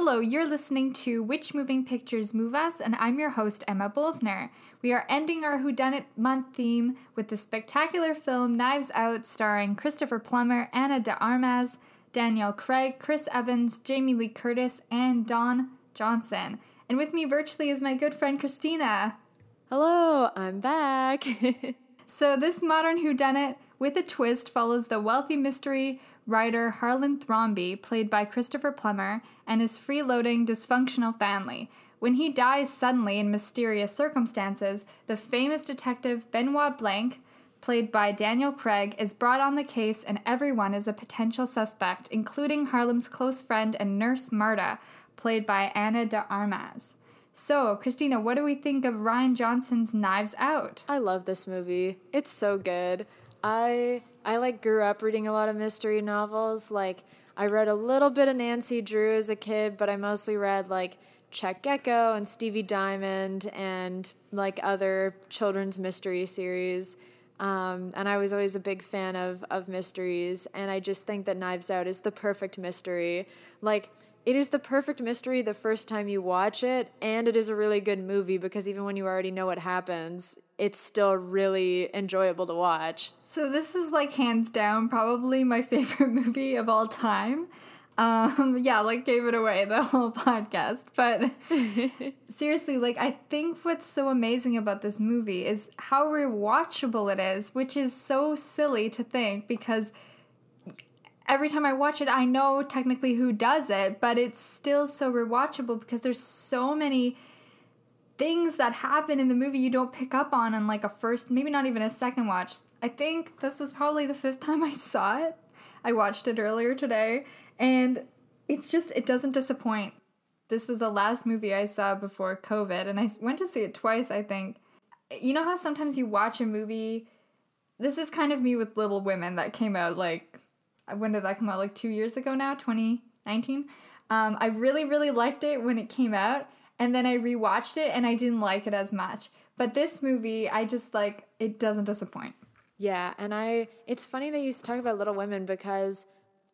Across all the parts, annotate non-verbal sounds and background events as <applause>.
Hello, you're listening to Which Moving Pictures Move Us, and I'm your host, Emma Bolzner. We are ending our Whodunit month theme with the spectacular film Knives Out, starring Christopher Plummer, Ana de Armas, Daniel Craig, Chris Evans, Jamie Lee Curtis, and Don Johnson. And with me virtually is my good friend Christina. Hello, I'm back. <laughs> so, this modern whodunit with a twist follows the wealthy mystery writer Harlan Thrombey, played by Christopher Plummer, and his freeloading, dysfunctional family. When he dies suddenly in mysterious circumstances, the famous detective Benoit Blanc, played by Daniel Craig, is brought on the case, and everyone is a potential suspect, including Harlan's close friend and nurse Marta, played by Ana de Armas. So, Christina, what do we think of Rian Johnson's Knives Out? I love this movie. It's so good. I I like grew up reading a lot of mystery novels. Like I read a little bit of Nancy Drew as a kid, but I mostly read like Chet Gecko and Stevie Diamond and like other children's mystery series. Um, and I was always a big fan of of mysteries, and I just think that Knives Out is the perfect mystery. Like it is the perfect mystery the first time you watch it, and it is a really good movie because even when you already know what happens, it's still really enjoyable to watch. So this is like hands down probably my <laughs> favorite movie of all time. Um, <laughs> yeah, like gave it away the <laughs> whole podcast. But seriously, like I think what's so amazing about this movie is how rewatchable it is, which is so silly to think because every time I watch it, I know technically who does it, but it's still so rewatchable because there's so many things that happen in the movie you don't pick up on in like a first, maybe not even a second watch. I think this was probably the fifth <laughs> time I saw it. I watched it earlier today, and it's just, it doesn't disappoint. This was the last movie I saw before COVID, and I went to see it twice, I think. You know how sometimes you watch a movie? This is kind of me with Little Women that came out like when did that come out? Like two years ago now, 2019. Um, I really, really liked it when it came out, and then I rewatched it and I didn't like it as much. But this movie, I just like it doesn't disappoint. Yeah, and I it's funny that you talk about Little Women because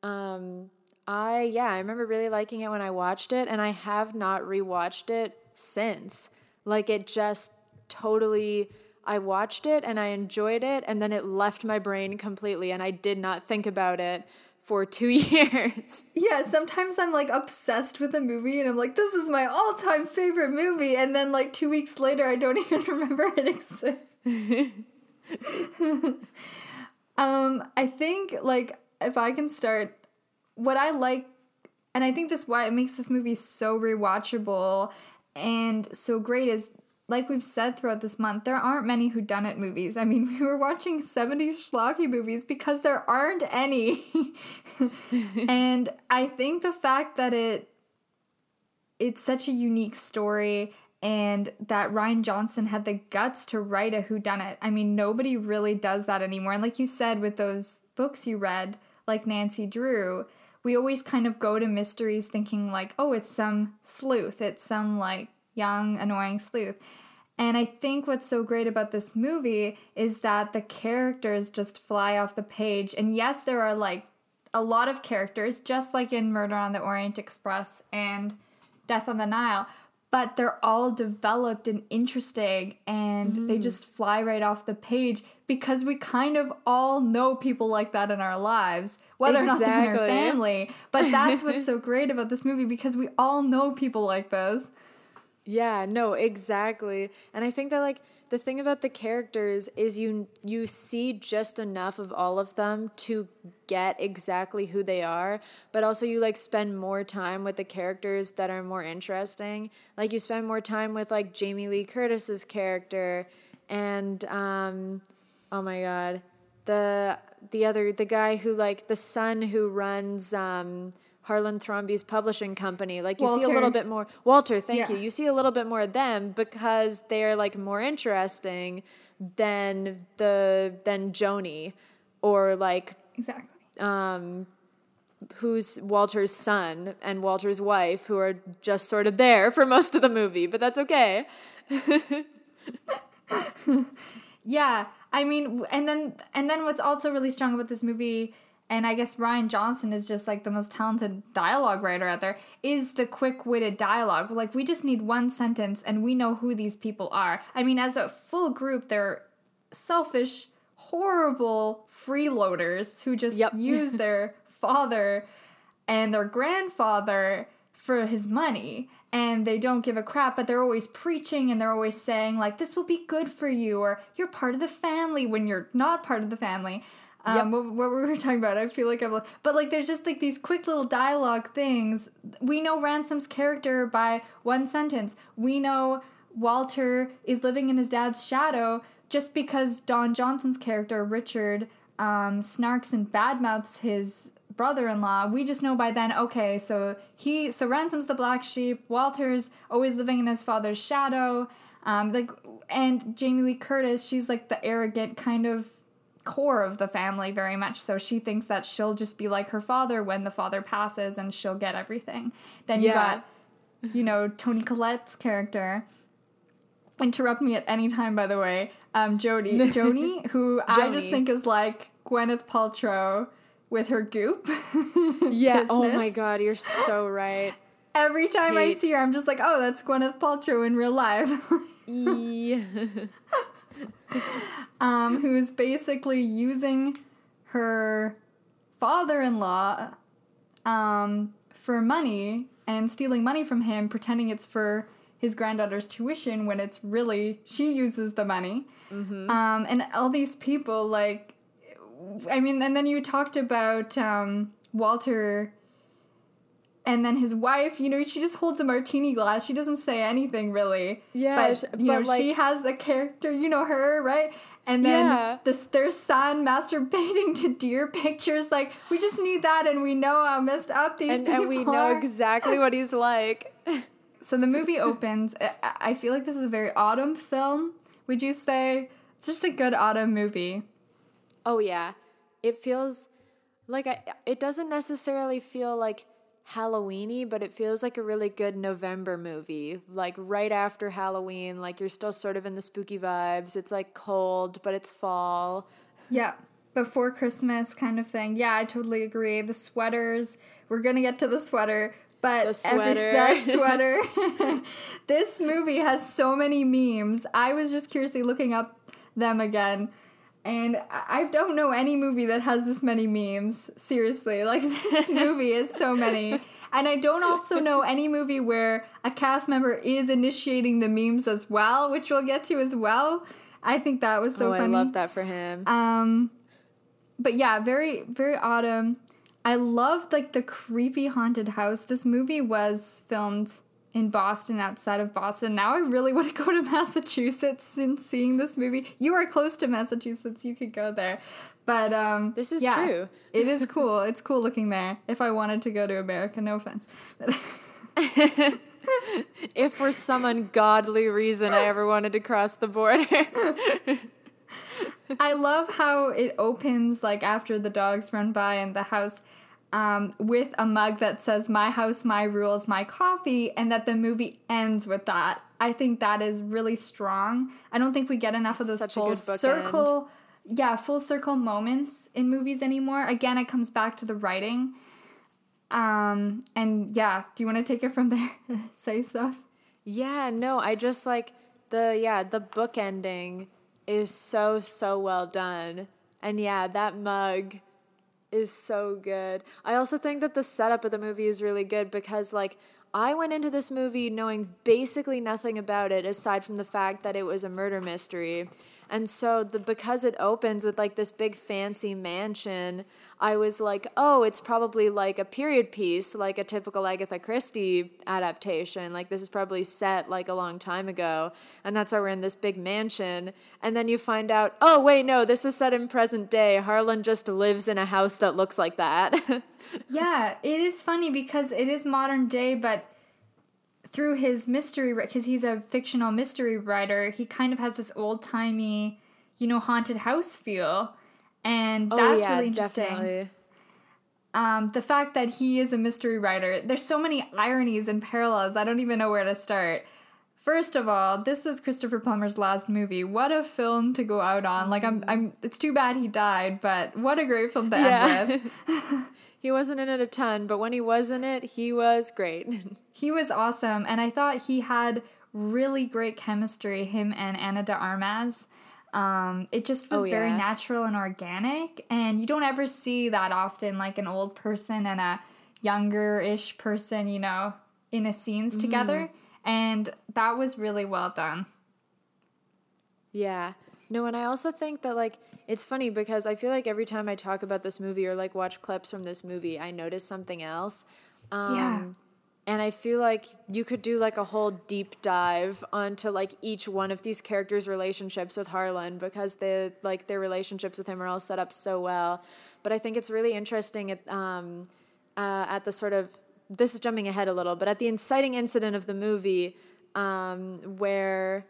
um I yeah, I remember really liking it when I watched it and I have not rewatched it since. Like it just totally I watched it and I enjoyed it, and then it left my brain completely, and I did not think about it for two <laughs> years. Yeah, sometimes I'm like obsessed with a movie and I'm like, this is my all time favorite movie. And then like two weeks later, I don't <laughs> even remember it exists. <laughs> um, I think like if I can start, what I like, and I think this why it makes this movie so rewatchable and so great is like we've said throughout this month, there aren't many whodunit movies. I mean, <laughs> we were watching 70s schlocky movies because there aren't any. <laughs> and I think the fact that it it's such a unique story and that Rian Johnson had the guts to write a whodunit. I mean, nobody really does that anymore. And like you said with those books you read, like Nancy Drew, we always kind of go to mysteries thinking like, "Oh, it's some sleuth. It's some like young, annoying sleuth. And I think what's so great about this movie is that the characters just fly off the page. And yes, there are like a lot of characters, just like in Murder on the Orient Express and Death on the Nile, but they're all developed and interesting and mm. they just fly right off the page because we kind of all know people like that in our lives, whether exactly. or not they're in our family. But that's what's <laughs> so great about this movie because we all know people like this. Yeah, no, exactly. And I think that like the thing about the characters is you you see just enough of all of them to get exactly who they are, but also you like spend more time with the characters that are more interesting. Like you spend more time with like Jamie Lee Curtis's character and um oh my god, the the other the guy who like the son who runs um Harlan Thrombey's publishing company. Like you Walter. see a little bit more Walter, thank yeah. you. You see a little bit more of them because they are like more interesting than the than Joni or like Exactly. Um who's Walter's son and Walter's wife who are just sort of there for most of the movie, but that's okay. <laughs> yeah, I mean and then and then what's also really strong about this movie and I guess Rian Johnson is just like the most talented dialogue writer out there, is the quick witted dialogue. Like, we just need one sentence and we know who these people are. I mean, as a full group, they're selfish, horrible freeloaders who just Yep. <laughs> use their father and their grandfather for his money and they don't give a crap but they're always preaching and they're always saying like this will be good for you or you're part of the family when you're not part of the family um, Yep. what, what were <laughs> talking about i feel like i've but like there's just like these quick little dialogue things. We know ransom's character by one sentence. We know walter is living in his dad's shadow just because don johnson's character richard um, snarks and badmouths his brother-in-law. We just know by then okay so he so ransom's the black sheep. Walter's always living in his father's shadow. Um, like and jamie lee curtis she's like the arrogant kind of core of the family very much. So she thinks that she'll just be like her father when the father passes and she'll get everything. Then you got you know toni collette's character. Interrupt me at any time by the way. Um jody. <laughs> Joni who i just think is like gwyneth paltrow with her goop. <laughs> Yeah. Oh my god, you're so right. every time i see her i'm just like oh that's gwyneth paltrow in real life. Yeah. <laughs> <laughs> um, who's basically using her father-in-law um, for money and stealing money from him, pretending it's for his granddaughter's tuition when it's really she uses the money. Um, and all these people, like, I mean, and then you talked about um, Walter. And then his wife, you know, she just holds a martini glass. She doesn't say anything really. Yeah, but you know, but, she has a character. You know her, right? And then Yeah. this their son masturbating to deer pictures. Like we just need that, and we know how messed up these and, people and we know exactly what he's like. <laughs> so the movie opens. I, I feel like this is a very autumn film. Would you say it's just a good autumn movie? Oh yeah, it feels like I. It doesn't necessarily feel like Halloweeny, but it feels like a really good November movie. Like right after Halloween, like you're still sort of in the spooky vibes. It's like cold, but it's fall. Yeah. Before Christmas kind of thing. Yeah, I totally agree. The sweaters. We're gonna get to the sweater. But The every- sweater. <laughs> that sweater. <laughs> <laughs> this movie has so many memes. I was just curiously looking up them again. And I don't know any movie that has this many memes. Seriously. Like <laughs> this movie is so many. And I don't also know any movie where a cast member is initiating the memes as well, which we'll get to as well. I think that was so oh, funny. I love that for him. Um, but yeah, very very autumn. I loved like the creepy haunted house. This movie was filmed in Boston, outside of Boston. Now I really want to go to <laughs> Massachusetts and seeing this movie. You are close to Massachusetts. You could go there. But um, This is yeah, true. <laughs> it is <laughs> cool. It's cool looking there. If I wanted to go to America, no offense. if for some ungodly reason I ever wanted to cross the border. I love how it opens like after the dogs run by and the house um, with a mug that says "My house, my rules, my coffee," and that the movie ends with that. I think that is really strong. I don't think we get enough of those full circle, yeah, full circle moments in movies anymore. Again, it comes back to the writing. Um, and yeah, do you want to take it from there? <laughs> Say stuff. Yeah, no, I just like the yeah, the book ending is so so well done. And yeah, that mug is so good. I also think that the setup of the movie is really good because like I went into this movie knowing basically nothing about it aside from the fact that it was a murder mystery. And so the because it opens with like this big fancy mansion, I was like, "Oh, it's probably like a period piece, like a typical Agatha Christie adaptation. Like this is probably set like a long time ago, and that's why we're in this big mansion." And then you find out, "Oh, wait, no, this is set in present day. Harlan just lives in a house that looks like that." <laughs> Yeah, it is funny because it is modern day, but through his mystery, because he's a fictional mystery writer, he kind of has this old timey, you know, haunted house feel, and that's really interesting. Um, the fact that he is a mystery writer, there's so many ironies and parallels. I don't even know where to start. First of all, this was Christopher Plummer's last movie. What a film to go out on. Like I'm I'm it's too bad he died, but what a great film to end with. <laughs> <laughs> he wasn't in it a ton, but when he was in it, he was great. <laughs> he was awesome and I thought he had really great chemistry him and Ana de Armas. Um, it just was Oh, very natural and organic, and you don't ever see that often, like an old person and a younger-ish person, you know, in a scenes Mm-hmm. together, and that was really well done. Yeah. No, and I also think that like it's funny because I feel like every time I talk about this movie or like watch clips from this movie, I notice something else. Um, Yeah. And I feel like you could do like a whole deep dive onto like each one of these characters' relationships with Harlan because they like their relationships with him are all set up so well. But I think it's really interesting at um, uh, at the sort of this is jumping ahead a little, but at the inciting incident of the movie um, where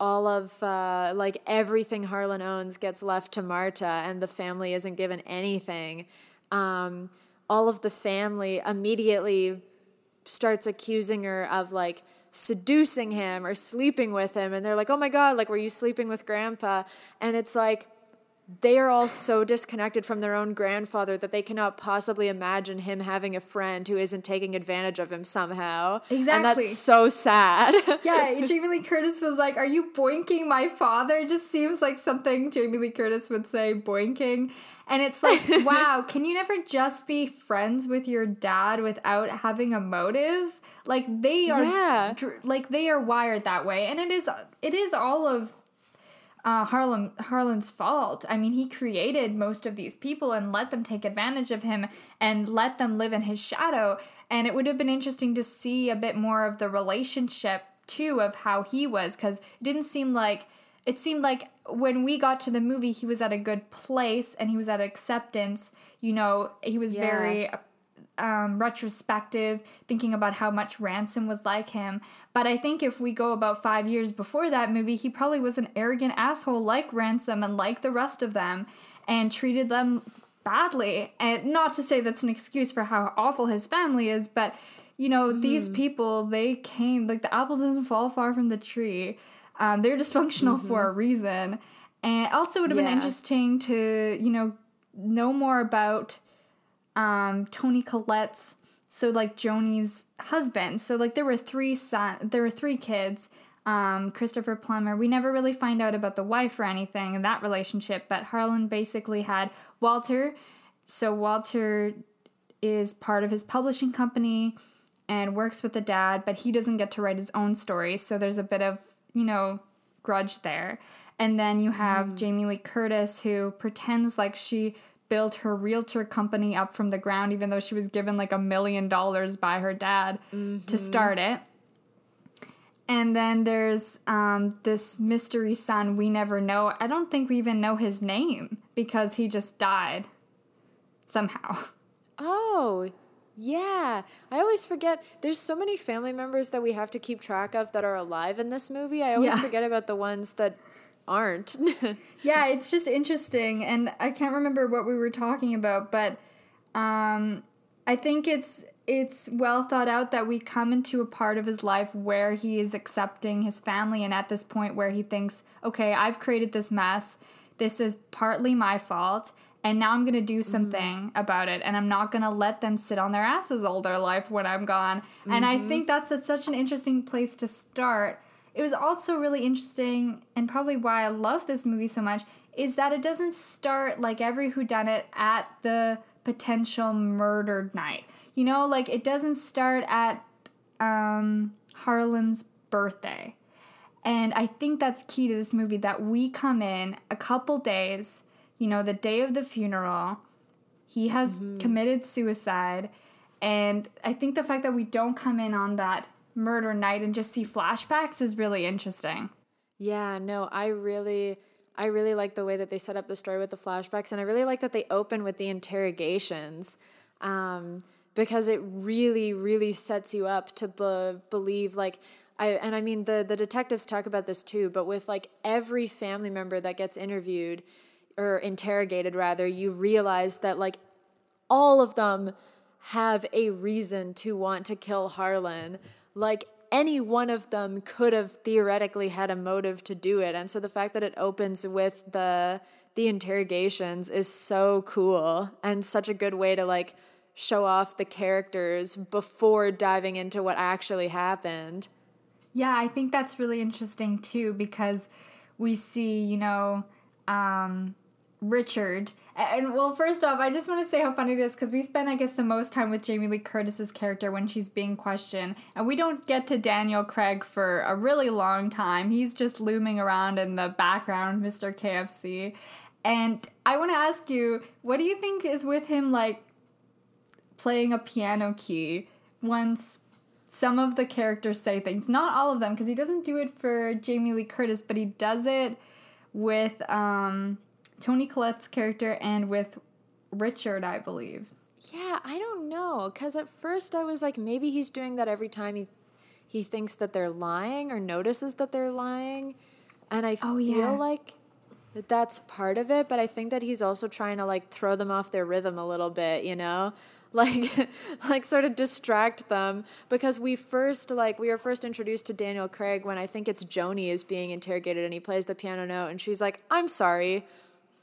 all of uh, like everything Harlan owns gets left to Marta, and the family isn't given anything. Um, all of the family immediately starts accusing her of like seducing him or sleeping with him, and they're like, "Oh my god, like were you sleeping with Grandpa?" And it's like they are all so disconnected from their own grandfather that they cannot possibly imagine him having a friend who isn't taking advantage of him somehow. Exactly. And that's so sad. <laughs> Yeah, <laughs> Jamie Lee Curtis was like, Are you boinking my father? It just seems like something Jamie Lee Curtis would say, boinking. And it's like, <laughs> wow, can you never just be friends with your dad without having a motive? Like they are Yeah. like they are wired that way. And it is it is all of uh, Harlem Harlan's fault. I mean, he created most of these people and let them take advantage of him and let them live in his shadow. And it would have been interesting to see a bit more of the relationship too of how he was because it didn't seem like it seemed like when we got to the movie he was at a good place and he was at acceptance. You know, he was Yeah. very um, retrospective, thinking about how much Ransom was like him. But I think if we go about five years before that movie, he probably was an arrogant asshole like Ransom and like the rest of them and treated them badly. And not to say that's an excuse for how awful his family is, but you know, these people, they came, like the apple doesn't fall far from the tree. Um, they're dysfunctional for a reason. And also, it would have been interesting to, you know, know more about um Toni Collette's so like Joni's husband. So like there were three son there were three kids. Um Christopher Plummer. We never really find out about the wife or anything in that relationship, but Harlan basically had Walter. So Walter is part of his publishing company and works with the dad, but he doesn't get to write his own story. So there's a bit of, you know, grudge there. And then you have Jamie Lee Curtis who pretends like she built her realtor company up from the ground even though she was given like a million dollars by her dad to start it. And then there's um, this mystery son we never know. I don't think we even know his name because he just died somehow. Oh, yeah. I always forget. There's so many family members that we have to keep track of that are alive in this movie. I always Yeah. forget about the ones that aren't. <laughs> yeah, it's just interesting, and I can't remember what we were talking about, but um, I think it's it's well thought out that we come into a part of his life where he is accepting his family, and at this point where he thinks, okay, I've created this mess. This is partly my fault. And now I'm gonna do something about it, and I'm not gonna let them sit on their asses all their life when I'm gone. And I think that's a, such an interesting place to start it was also really interesting and probably why I love this movie so much is that it doesn't start like every whodunit at the potential murdered night. You know, like it doesn't start at um, Harlan's birthday. And I think that's key to this movie that we come in a couple days, you know, the day of the funeral. He has committed suicide. And I think the fact that we don't come in on that murder night and just see flashbacks is really interesting. yeah, no, I really I really like the way that they set up the story with the flashbacks and I really like that they open with the interrogations. Um, because it really really sets you up to be- believe like I and I mean the the detectives talk about this too, but with like every family member that gets interviewed or interrogated rather, you realize that like all of them have a reason to want to kill Harlan. Like any one of them could have theoretically had a motive to do it. And so the fact that it opens with the the interrogations is so cool and such a good way to like show off the characters before diving into what actually happened. Yeah, I think that's really interesting too because we see, you know, um, Richard. And well, first off, I just want to say how funny it is because we spend, I guess, the most time with Jamie Lee Curtis's character when she's being questioned, and we don't get to Daniel Craig for a really long time. He's just looming around in the background, Mr. KFC. And I want to ask you, what do you think is with him, like playing a piano key once some of the characters say things? Not all of them, because he doesn't do it for Jamie Lee Curtis, but he does it with. Um, Toni Collette's character and with Richard, I believe. Yeah, I don't know cuz at first I was like maybe he's doing that every time he he thinks that they're lying or notices that they're lying. And I oh, feel yeah. like that that's part of it, but I think that he's also trying to like throw them off their rhythm a little bit, you know? <laughs> Like <laughs> like sort of distract them because we first like we were first introduced to Daniel Craig when I think it's Joni is being interrogated and he plays the piano note and she's like, "I'm sorry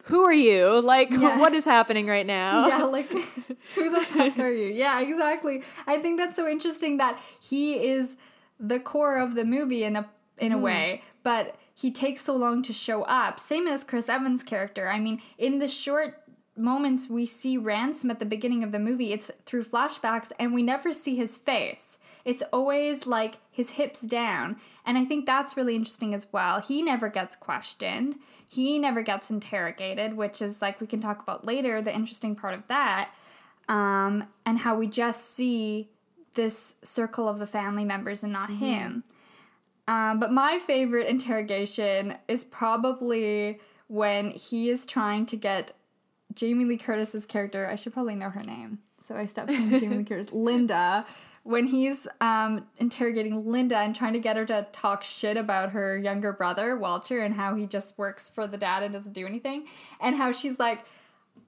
who are you? Like, yeah. what is happening right now? <laughs> Yeah, like, <laughs> who the fuck are you? Yeah, exactly. I think that's so interesting that he is the core of the movie in a in a mm. way, but he takes so long to show up. Same as Chris Evans' character. I mean, in the short moments we see Ransom at the beginning of the movie, it's through flashbacks, and we never see his face. It's always like his hips down. And I think that's really interesting as well. He never gets questioned. He never gets interrogated, which is like we can talk about later, the interesting part of that. Um, and how we just see this circle of the family members and not mm-hmm. him. Um, but my favorite interrogation is probably when he is trying to get Jamie Lee Curtis's character. I should probably know her name, so I stopped saying Jamie Lee Curtis. <laughs> Linda when he's um, interrogating Linda and trying to get her to talk shit about her younger brother, Walter, and how he just works for the dad and doesn't do anything, and how she's like,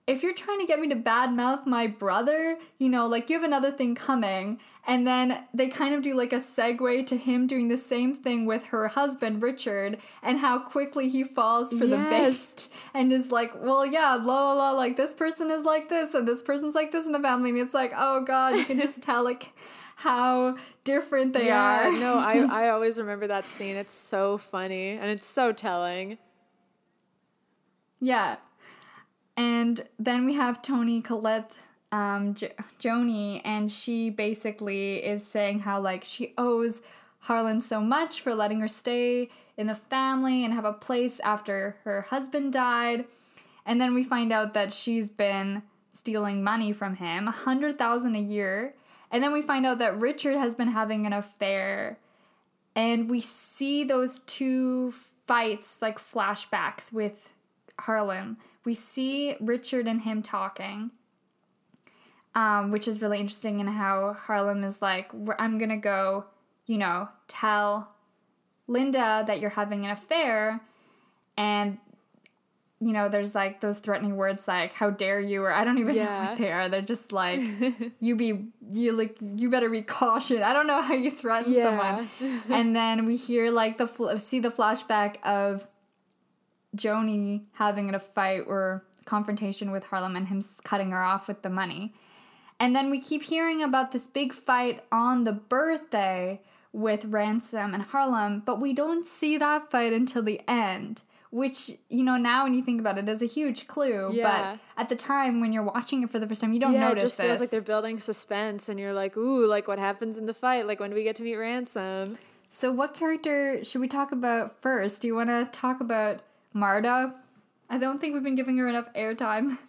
if you're trying to get me to badmouth my brother, you know, like you have another thing coming. And then they kind of do like a segue to him doing the same thing with her husband, Richard, and how quickly he falls for yes. the bait and is like, well, yeah, la la la, like this person is like this and this person's like this in the family. And it's like, oh God, you can just <laughs> tell, like, how different they yeah, are. no, <laughs> I, I always remember that scene. It's so funny and it's so telling. Yeah. And then we have Toni Collette, um, Joni, and she basically is saying how, like, she owes Harlan so much for letting her stay in the family and have a place after her husband died. And then we find out that she's been stealing money from him, a hundred thousand a year, and then we find out that Richard has been having an affair. And we see those two fights like flashbacks with Harlan. We see Richard and him talking. Um, which is really interesting in how Harlan is like, I'm gonna go, you know, tell Linda that you're having an affair, and you know, there's like those threatening words like "How dare you?" or I don't even yeah. know what they are. They're just like <laughs> you be you like you better be cautious. I don't know how you threaten yeah. someone. <laughs> and then we hear like the fl- see the flashback of Joni having a fight or confrontation with Harlan and him cutting her off with the money. And then we keep hearing about this big fight on the birthday with Ransom and Harlan, but we don't see that fight until the end which you know now when you think about it is a huge clue yeah. but at the time when you're watching it for the first time you don't yeah, notice it just this. feels like they're building suspense and you're like ooh like what happens in the fight? Like when do we get to meet ransom? So what character should we talk about first? Do you want to talk about marta? I don't think we've been giving her enough airtime. <laughs>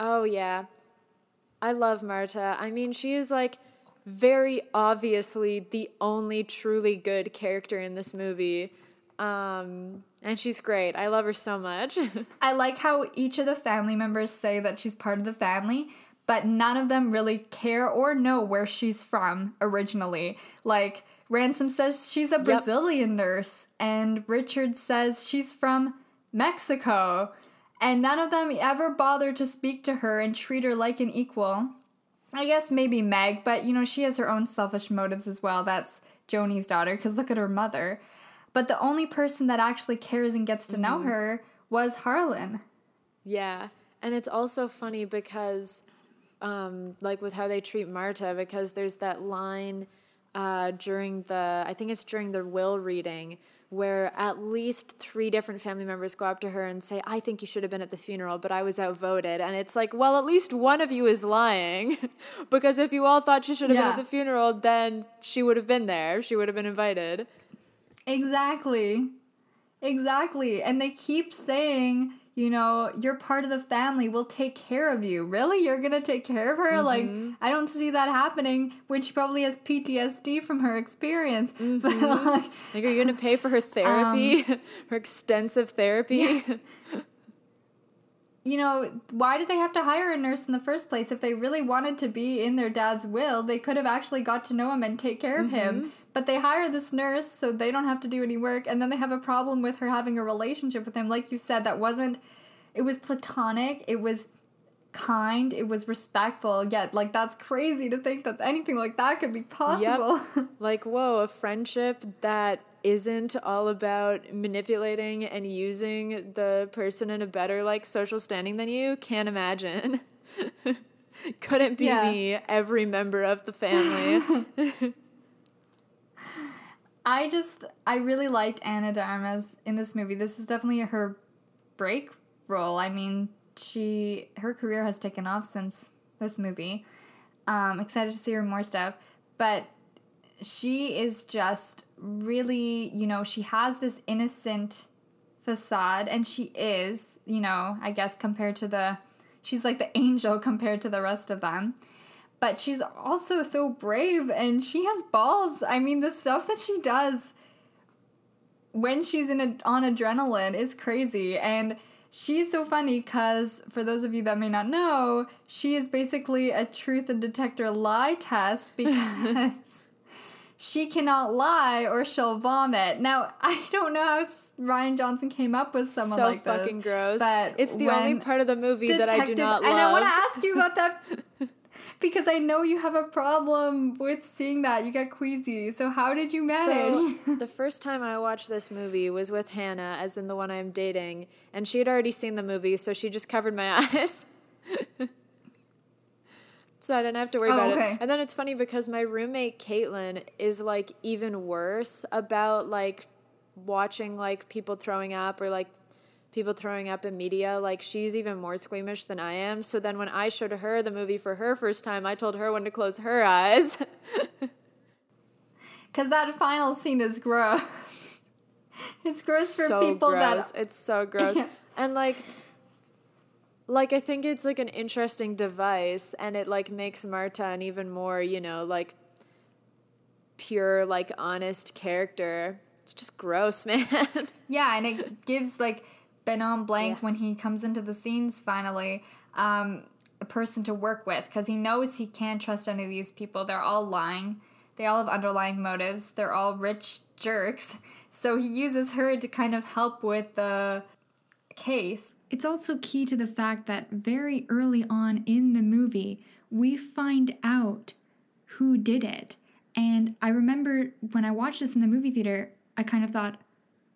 Oh yeah. I love marta. I mean she is like very obviously the only truly good character in this movie. Um, and she's great. I love her so much. <laughs> I like how each of the family members say that she's part of the family, but none of them really care or know where she's from originally. Like, Ransom says she's a Brazilian yep. nurse, and Richard says she's from Mexico. And none of them ever bother to speak to her and treat her like an equal. I guess maybe Meg, but you know, she has her own selfish motives as well. That's Joni's daughter, because look at her mother. But the only person that actually cares and gets to know her was Harlan. Yeah. And it's also funny because, um, like, with how they treat Marta, because there's that line uh, during the, I think it's during the will reading, where at least three different family members go up to her and say, I think you should have been at the funeral, but I was outvoted. And it's like, well, at least one of you is lying. <laughs> because if you all thought she should have Yeah. been at the funeral, then she would have been there. She would have been invited. Exactly. Exactly. And they keep saying, you know, you're part of the family. We'll take care of you. Really? You're going to take care of her? Mm-hmm. Like, I don't see that happening when she probably has PTSD from her experience. <laughs> Mm-hmm. But, like, Like, are you going to pay for her therapy? Um, <laughs> her extensive therapy? <laughs> you know, why did they have to hire a nurse in the first place? If they really wanted to be in their dad's will, they could have actually got to know him and take care of him. Mm-hmm. But they hire this nurse so they don't have to do any work, and then they have a problem with her having a relationship with him. Like you said, that wasn't, it was platonic, it was kind, it was respectful. Yet, like, that's crazy to think that anything like that could be possible. Yep. <laughs> like, whoa, a friendship that isn't all about manipulating and using the person in a better like social standing than you can't imagine <laughs> couldn't be Yeah. me every member of the family <laughs> I just I really liked Ana de Armas in this movie. This is definitely her break role. I mean, she her career has taken off since this movie. Um, excited to see her more stuff, but she is just really, you know, she has this innocent facade, and she is, you know, I guess compared to the, she's like the angel <laughs> compared to the rest of them but she's also so brave and she has balls. I mean, the stuff that she does when she's in a, on adrenaline is crazy and she's so funny cuz for those of you that may not know, she is basically a truth and detector lie test <laughs> because she cannot lie or she'll vomit. Now, <laughs> I don't know how Rian Johnson came up with someone so like this. So fucking gross but it's the only part of the movie that i do not love And I want to ask you about that <laughs> because I know you have a problem with seeing that. You get queasy. So how did you manage? So <laughs> the first time I watched this movie was with Hannah, as in the one I'm dating, and she had already seen the movie, so she just covered my <laughs> eyes. so I didn't have to worry Oh, about okay. it. And then it's funny because my roommate Caitlin is like even worse about like watching like people throwing up or like people throwing up in media. Like she's even more squeamish than I am. So then when I showed her the movie for her first time, I told her when to close her eyes. <laughs> Because that final scene is gross. it's gross for people gross. that. it's so gross. Yeah. And like like I think it's like an interesting device and it like makes Marta an even more, you know, like pure, like honest character. It's just gross, <laughs> man. Yeah, and it gives like Benoit Blanc Yeah. when he comes into the scenes finally um, a person to work with because he knows he can't trust any of these people. They're all lying. They all have underlying motives. They're all rich jerks. <laughs> So he uses her to kind of help with the case. It's also key to the fact that very early on in the movie, we find out who did it. And I remember when I watched this in the movie theater, I kind of thought,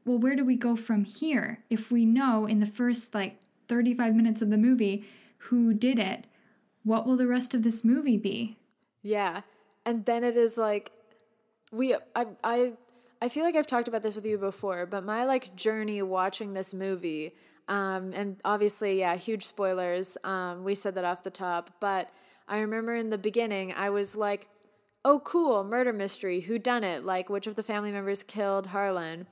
well, where do we go from here? If we know in the first like 35 minutes of the movie who did it, what will the rest of this movie be? yeah. And then it is like we I I I feel like I've talked about this with you before, but my like journey watching this movie um and obviously yeah, huge spoilers. Um we said that off the top, but I remember in the beginning I was like, "Oh cool, murder mystery, who done it? Like which of the family members killed Harlan?"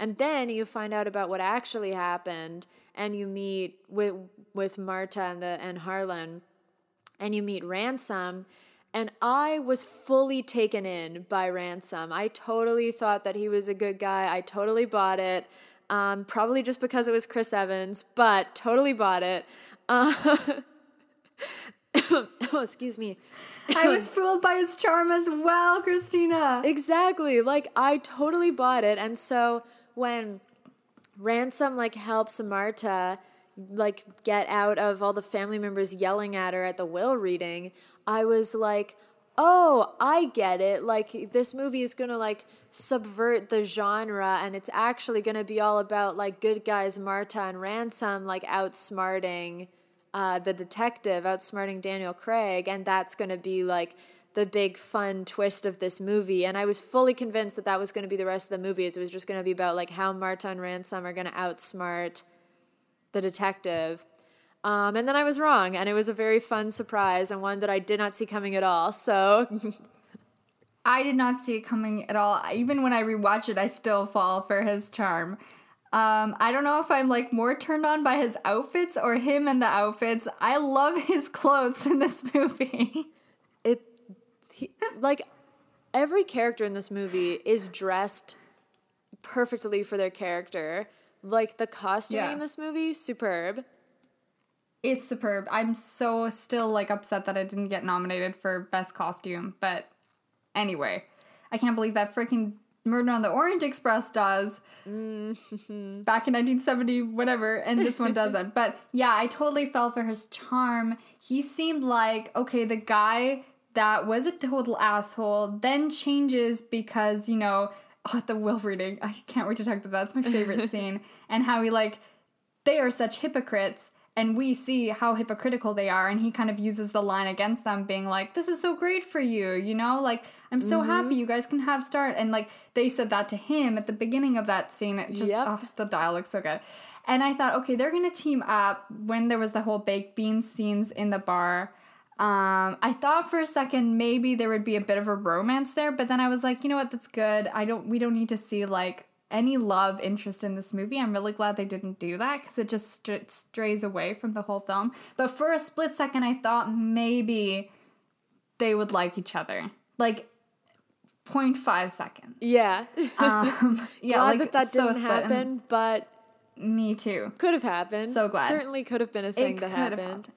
And then you find out about what actually happened and you meet with with Marta and the and Harlan and you meet Ransom. And I was fully taken in by Ransom. I totally thought that he was a good guy. I totally bought it. Um, probably just because it was Chris Evans, but totally bought it. Uh, <coughs> oh, excuse me. I was <coughs> fooled by his charm as well, Christina. Exactly. Like I totally bought it. And so when Ransom like helps Marta like get out of all the family members yelling at her at the will reading, I was like, "Oh, I get it. Like this movie is going to like subvert the genre and it's actually going to be all about like good guys Marta and Ransom like outsmarting uh, the detective, outsmarting Daniel Craig and that's going to be like the big fun twist of this movie and i was fully convinced that that was going to be the rest of the movie it was just going to be about like how Martin ransom are going to outsmart the detective um, and then i was wrong and it was a very fun surprise and one that i did not see coming at all so <laughs> I did not see it coming at all. Even when I rewatch it, I still fall for his charm. Um, I don't know if I'm like more turned on by his outfits or him and the outfits. I love his <laughs> clothes in this movie. He, like every character in this movie is dressed perfectly for their character like the costuming Yeah. in this movie superb It's superb. I'm so still like upset that I didn't get nominated for best costume, but anyway, I can't believe that freaking Murder on the Orient Express does mm. <laughs> back in 1970 whatever and this one <laughs> doesn't. but yeah, I totally fell for his charm. He seemed like okay, the guy that was a total asshole then changes because, you know, <laughs> oh, the will reading. I can't wait to talk about that. That's my favorite <laughs> scene. And how he like they are such hypocrites and we see how hypocritical they are and he kind of uses the line against them being like this is so great for you you know? Like i'm so happy mm-hmm. you guys can have start. And like they said that to him at the beginning of that scene. It just Yep. oh, the dialogue's so good. And i thought okay they're gonna team up when there was the whole baked beans scenes in the bar um, I thought for a second maybe there would be a bit of a romance there, but then I was like, you know what, that's good. I don't, we don't need to see like any love interest in this movie. I'm really glad they didn't do that because it just st- strays away from the whole film. But for a split second, I thought maybe they would like each other, like 0.5 seconds. yeah Um, <laughs> yeah, glad like that that so didn't and happen but Me too. could have happened So glad. certainly could have been a thing It that have happened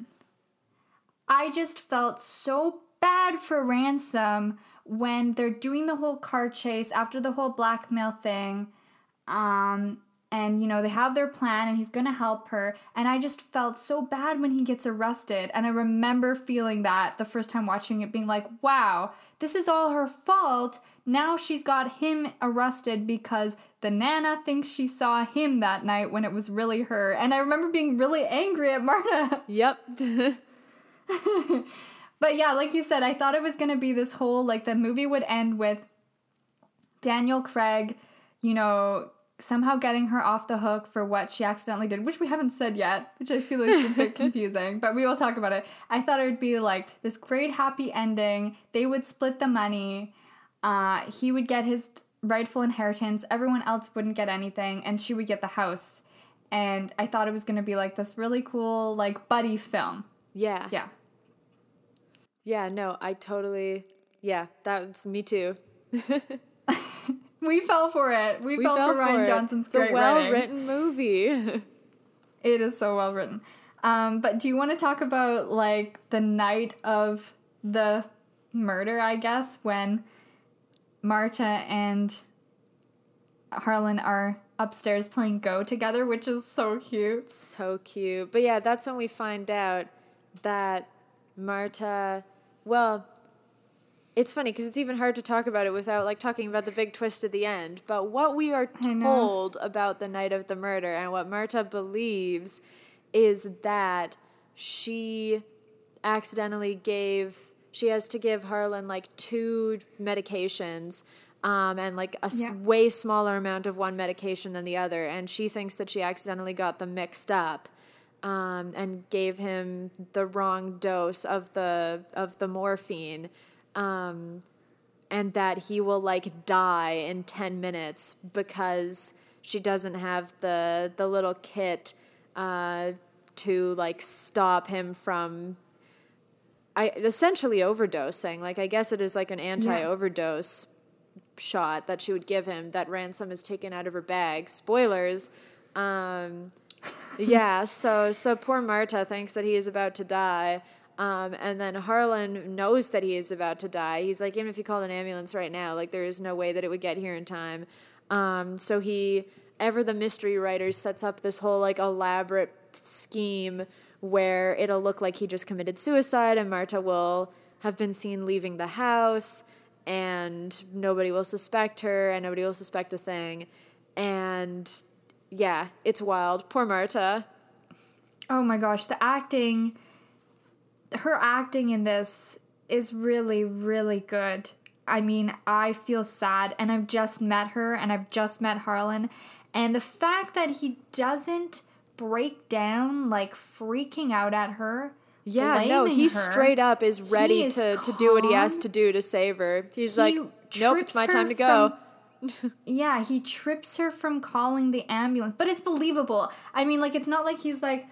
I just felt so bad for Ransom when they're doing the whole car chase after the whole blackmail thing. Um, and you know, they have their plan and he's gonna help her. And I just felt so bad when he gets arrested. And I remember feeling that the first time watching it, being like, wow, this is all her fault. Now she's got him arrested because the Nana thinks she saw him that night when it was really her. And I remember being really angry at Marta. yep <laughs> <laughs> But yeah, like you said, I thought it was gonna be this whole like the movie would end with Daniel Craig, you know, somehow getting her off the hook for what she accidentally did, which we haven't said yet, which I feel is a bit <laughs> confusing, but we will talk about it. I thought it would be like this great happy ending. They would split the money. Uh, he would get his rightful inheritance. Everyone else wouldn't get anything, and she would get the house. And I thought it was gonna be like this really cool like buddy film. Yeah Yeah. yeah no i totally yeah that was me too <laughs> We fell for it. We, we fell, fell for Rian it. Johnson's it's a great well writing. written movie <laughs> It is so well written. Um, but do you want to talk about like the night of the murder? I guess when Marta and Harlan are upstairs playing Go together, which is so cute. so cute. But yeah, that's when we find out that Marta, well, it's funny because it's even hard to talk about it without like talking about the big twist at the end. But what we are told about the night of the murder and what Marta believes is that she accidentally gave she has to give Harlan like two medications um, and like a Yeah. way smaller amount of one medication than the other and she thinks that she accidentally got them mixed up um, and gave him the wrong dose of the of the morphine um, and that he will like die in 10 minutes because she doesn't have the the little kit uh, to like stop him from I essentially overdosing. Like I guess it is like an anti-overdose shot that she would give him that ransom is taken out of her bag. Spoilers. Um, yeah, so so poor Marta thinks that he is about to die. Um, and then Harlan knows that he is about to die. He's like, even if you called an ambulance right now, like there is no way that it would get here in time. Um, so he, ever the mystery writer, sets up this whole like elaborate scheme where it'll look like he just committed suicide and Marta will have been seen leaving the house and nobody will suspect her and nobody will suspect a thing. And yeah, it's wild. Poor Marta. Oh my gosh, the acting, her acting in this is really, really good. I mean, I feel sad, and I've just met her, and I've just met Harlan, and the fact that he doesn't break down, like freaking out at her. Yeah, no, he her, straight up is ready is to, to do what he has to do to save her. He's He like, nope, it's my time to go. Yeah, he trips her from calling the ambulance, but it's believable. I mean, like, it's not like he's like.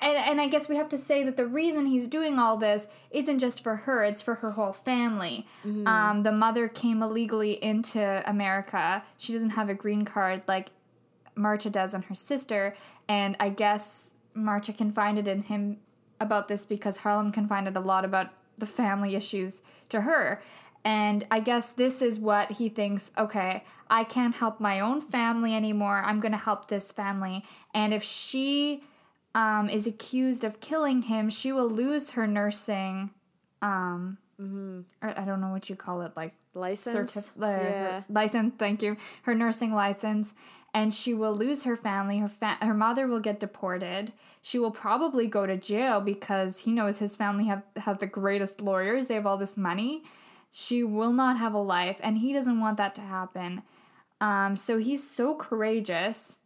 And, and I guess we have to say that the reason he's doing all this isn't just for her, it's for her whole family. Um, the mother came illegally into America. She doesn't have a green card like Marta does and her sister. And I guess Marta confided in him about this because Harlan confided a lot about the family issues to her. And I guess this is what he thinks okay, I can't help my own family anymore. I'm going to help this family. And if she um, is accused of killing him, she will lose her nursing. Um, or I don't know what you call it, like License? certif- yeah. license. Thank you. Her nursing license, and she will lose her family. Her fa- her mother will get deported. She will probably go to jail because he knows his family have have the greatest lawyers. They have all this money. She will not have a life, and he doesn't want that to happen. Um, so he's so courageous.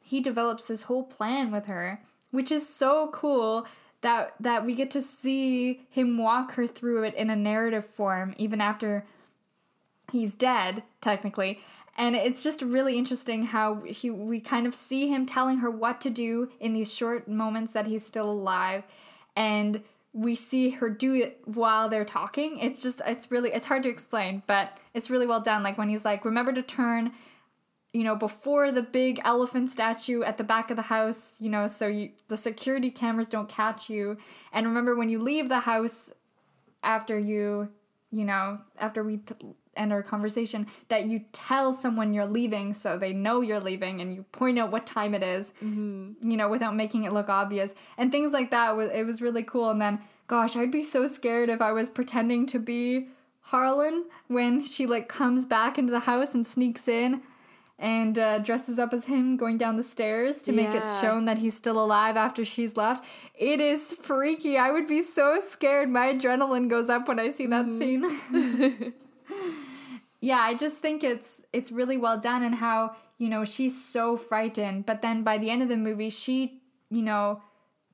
He develops this whole plan with her, which is so cool that that we get to see him walk her through it in a narrative form, even after he's dead technically and it's just really interesting how he we kind of see him telling her what to do in these short moments that he's still alive and we see her do it while they're talking. It's just it's really it's hard to explain but it's really well done. Like when he's like remember to turn you know before the big elephant statue at the back of the house you know so you the security cameras don't catch you. And remember when you leave the house after you you know after we end our conversation that you tell someone you're leaving so they know you're leaving and you point out what time it is, you know without making it look obvious and things like that was it was really cool and then gosh i'd be so scared if i was pretending to be harlan when she like comes back into the house and sneaks in and uh, dresses up as him going down the stairs to make it shown that he's still alive after she's left. It is freaky. I would be so scared. My adrenaline goes up when I see that scene. <laughs> <laughs> yeah, I just think it's it's really well done and how, you know, she's so frightened, but then by the end of the movie she, you know,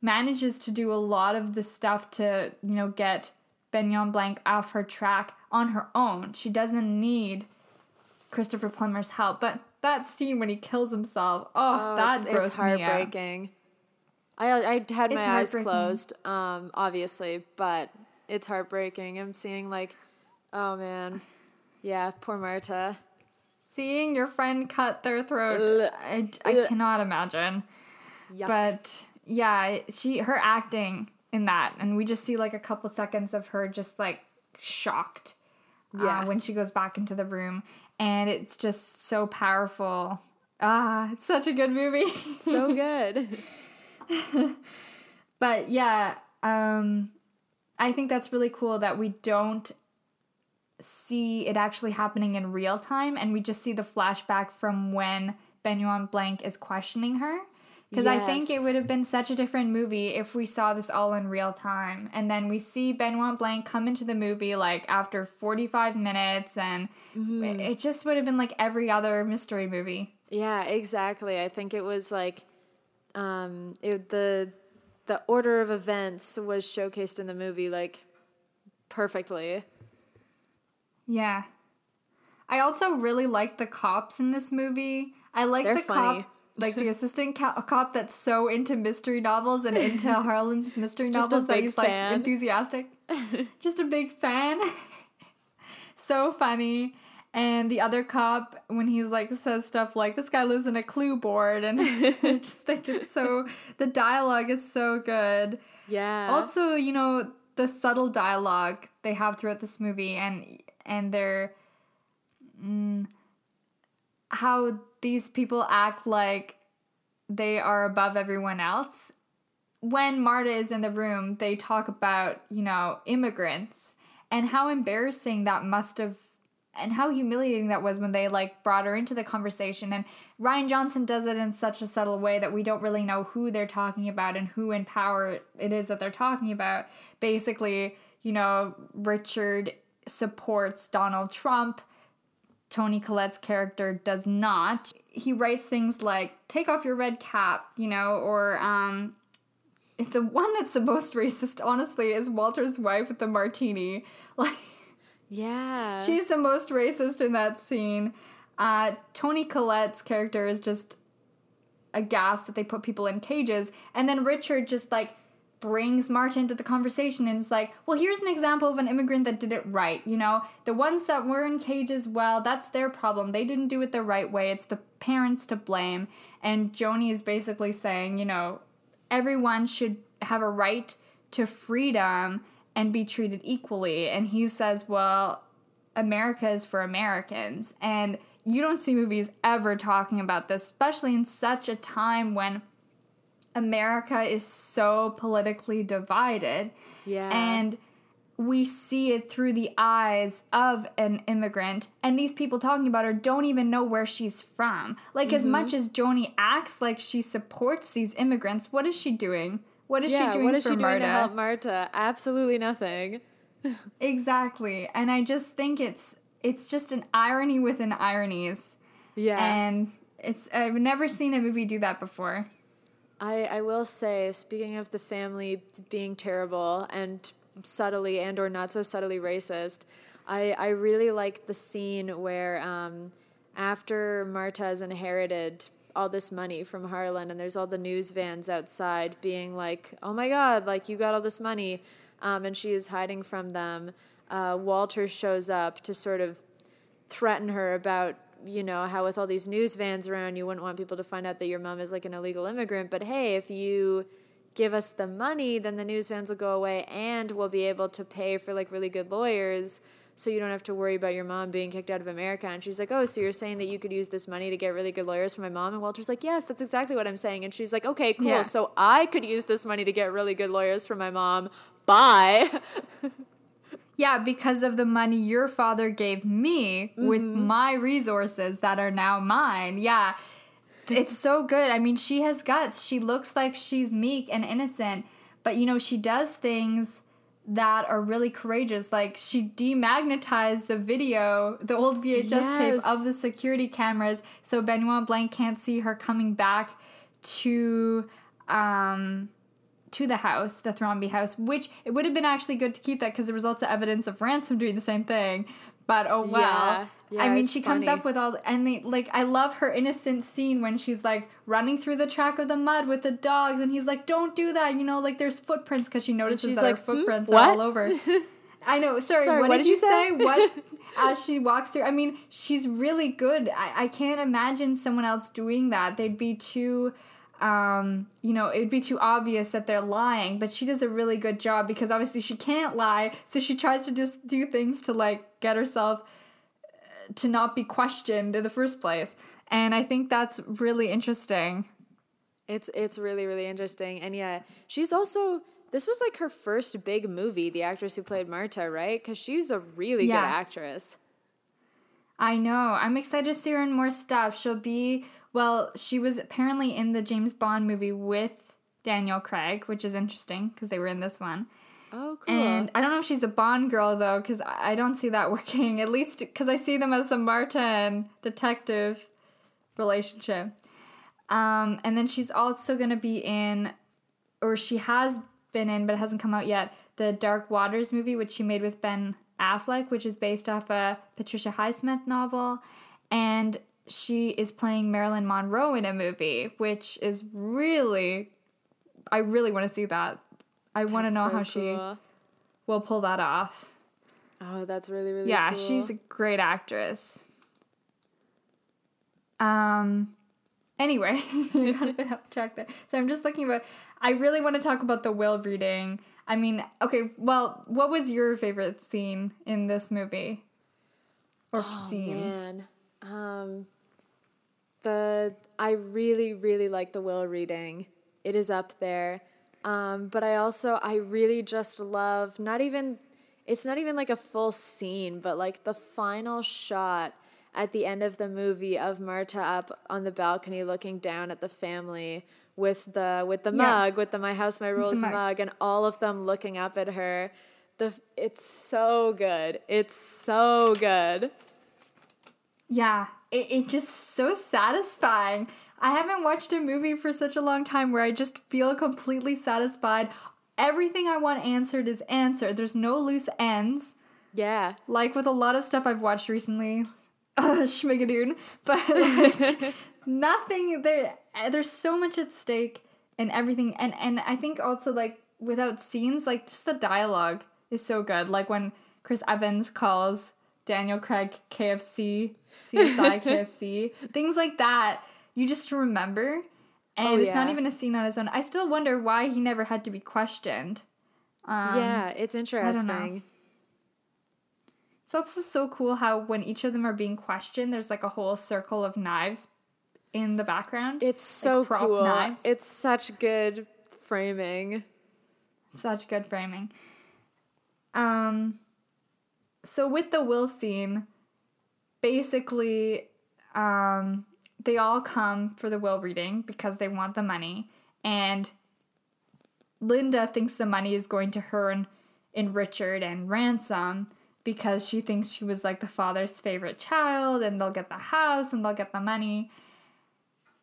manages to do a lot of the stuff to, you know, get Benoit Blanc off her track on her own. She doesn't need Christopher Plummer's help. But that scene when he kills himself, oh, Oh, that it's, it's heartbreaking. I I had my eyes closed, um, obviously, but it's heartbreaking. I'm seeing like, oh man, yeah, poor Marta. Seeing your friend cut their throat, Ugh. I, I Ugh. cannot imagine. Yuck. But yeah, she her acting in that, and we just see like a couple seconds of her just like shocked Yeah. uh, when she goes back into the room, and it's just so powerful. Ah, it's such a good movie. so <laughs> good. But yeah, um, I think that's really cool that we don't see it actually happening in real time and we just see the flashback from when Benoit Blanc is questioning her. Because I think it would have been such a different movie if we saw this all in real time. And then we see Benoit Blanc come into the movie like after 45 minutes, and it it just would have been like every other mystery movie. Yeah, exactly. I think it was like um it, the the order of events was showcased in the movie like perfectly. Yeah. I also really like the cops in this movie. I like They're the funny. cop, like the <laughs> assistant co- cop that's so into mystery novels and into <laughs> Harlan's mystery Just a novels that big he's fan. like enthusiastic. <laughs> Just a big fan. so funny. And the other cop, when he's like says stuff like "this guy lives in a clue board," and I just think it's so the dialogue is so good. Yeah. Also, you know, the subtle dialogue they have throughout this movie and and their mm, how these people act like they are above everyone else when Marta is in the room, they talk about, you know, immigrants and how embarrassing that must have and how humiliating that was when they like brought her into the conversation and Rian Johnson does it in such a subtle way that we don't really know who they're talking about and who in power it is that they're talking about. Basically, you know, Richard supports Donald Trump. Toni Collette's character does not. He writes things like "Take off your red cap," you know, or um, <laughs> the one that's the most racist, honestly, is Walter's wife with the martini. <laughs> Like, Yeah. she's the most racist in that scene. Uh, Toni Collette's character is just aghast that they put people in cages, and then Richard just like brings Marta into the conversation and is like, "Well, here's an example of an immigrant that did it right. You know, the ones that were in cages, well, that's their problem. They didn't do it the right way. It's the parents to blame." And Joni is basically saying, you know, everyone should have a right to freedom and be treated equally. And he says, well, America is for Americans. And you don't see movies ever talking about this, especially in such a time when America is so politically divided. Yeah. And we see it through the eyes of an immigrant. And these people talking about her don't even know where she's from. Like, as mm-hmm. much as Joni acts like she supports these immigrants, what is she doing? What is yeah, she doing what is for she doing Marta? to help Marta? Absolutely nothing. <laughs> Exactly. And I just think it's it's just an irony within ironies. Yeah. And it's I've never seen a movie do that before. I, I will say, speaking of the family being terrible and subtly and or not so subtly racist, I, I really like the scene where um, after Marta has inherited all this money from Harlan and there's all the news vans outside being like, oh my god, like you got all this money, um, and she is hiding from them. Uh, Walter shows up to sort of threaten her about you know how with all these news vans around you wouldn't want people to find out that your mom is like an illegal immigrant. But hey if you give us the money then the news vans will go away and we'll be able to pay for like really good lawyers so you don't have to worry about your mom being kicked out of america. And she's like oh so you're saying that you could use this money to get really good lawyers for my mom? And walter's like yes that's exactly what i'm saying. And she's like okay cool. Yeah. so i could use this money to get really good lawyers for my mom. Bye <laughs> Yeah, because of the money your father gave me with my resources that are now mine. Yeah. It's so good. I mean, she has guts. She looks like she's meek and innocent, but you know, she does things that are really courageous. Like she demagnetized the video, the old VHS Yes. tape of the security cameras so Benoit Blanc can't see her coming back to um to the house, the Thrombey house, which it would have been actually good to keep that because there was also evidence of Ransom doing the same thing. But oh well. Yeah, yeah, I mean, she comes up with all, and they like. I love her innocent scene when she's like running through the track of the mud with the dogs, and he's like, "Don't do that," you know, like there's footprints because she notices that like, her "Hmm, footprints are all over. <laughs> I know. Sorry, Sorry, what, did, you say? what? <laughs> As she walks through, I mean, she's really good. I, I can't imagine someone else doing that. They'd be too, um, you know, it'd be too obvious that they're lying. But she does a really good job because obviously she can't lie, so she tries to just do things to like get herself uh, to not be questioned in the first place. And I think that's really interesting. It's it's really really interesting, and yeah, she's also this was like her first big movie. The actress who played Marta, right? Because she's a really Yeah. good actress. I know. I'm excited to see her in more stuff. She'll be well. She was apparently in the James Bond movie with Daniel Craig, which is interesting because they were in this one. Oh, cool. And I don't know if she's a Bond girl though, because I don't see that <laughs> working. At least because I see them as the Marta and detective relationship. Um, and then she's also gonna be in, or she has been in, but it hasn't come out yet. The Dark Waters movie, which she made with Ben Affleck, which is based off a Patricia Highsmith novel, and she is playing Marilyn Monroe in a movie, which is really, I really want to see that. I want to know so how she will pull that off. Oh, that's really really good. Yeah, cool. she's a great actress. Um anyway, <laughs> I got a bit off track there. So I'm just looking about I really want to talk about the will reading. I mean, okay, well, what was your favorite scene in this movie? Or scenes? man. Um, the I really really like the will reading. It is up there. Um, but I also I really just love not even it's not even like a full scene, but like the final shot at the end of the movie of Marta up on the balcony looking down at the family with the with the Yeah. mug, with the My House My Rules mug. mug. and all of them looking up at her. The it's so good. It's so good. Yeah, it, it just so satisfying. I haven't watched a movie for such a long time where I just feel completely satisfied. Everything I want answered is answered. There's no loose ends. Yeah. Like with a lot of stuff I've watched recently, <laughs> Schmigadoon, but <laughs> like, nothing there. There's so much at stake and everything, and and I think also like without scenes, like just the dialogue is so good. Like when Chris Evans calls Daniel Craig KFC, CSI <laughs> KFC, things like that. You just remember, and Oh, it's not even a scene on its own. I still wonder why he never had to be questioned. Um, yeah, it's interesting. It's also so cool how when each of them are being questioned, there's like a whole circle of knives in the background. It's so prop cool. knives. It's such good framing. Such good framing. Um so with the will scene, basically um they all come for the will reading because they want the money and Linda thinks the money is going to her and in Richard and Ransom because she thinks she was like the father's favorite child and they'll get the house and they'll get the money.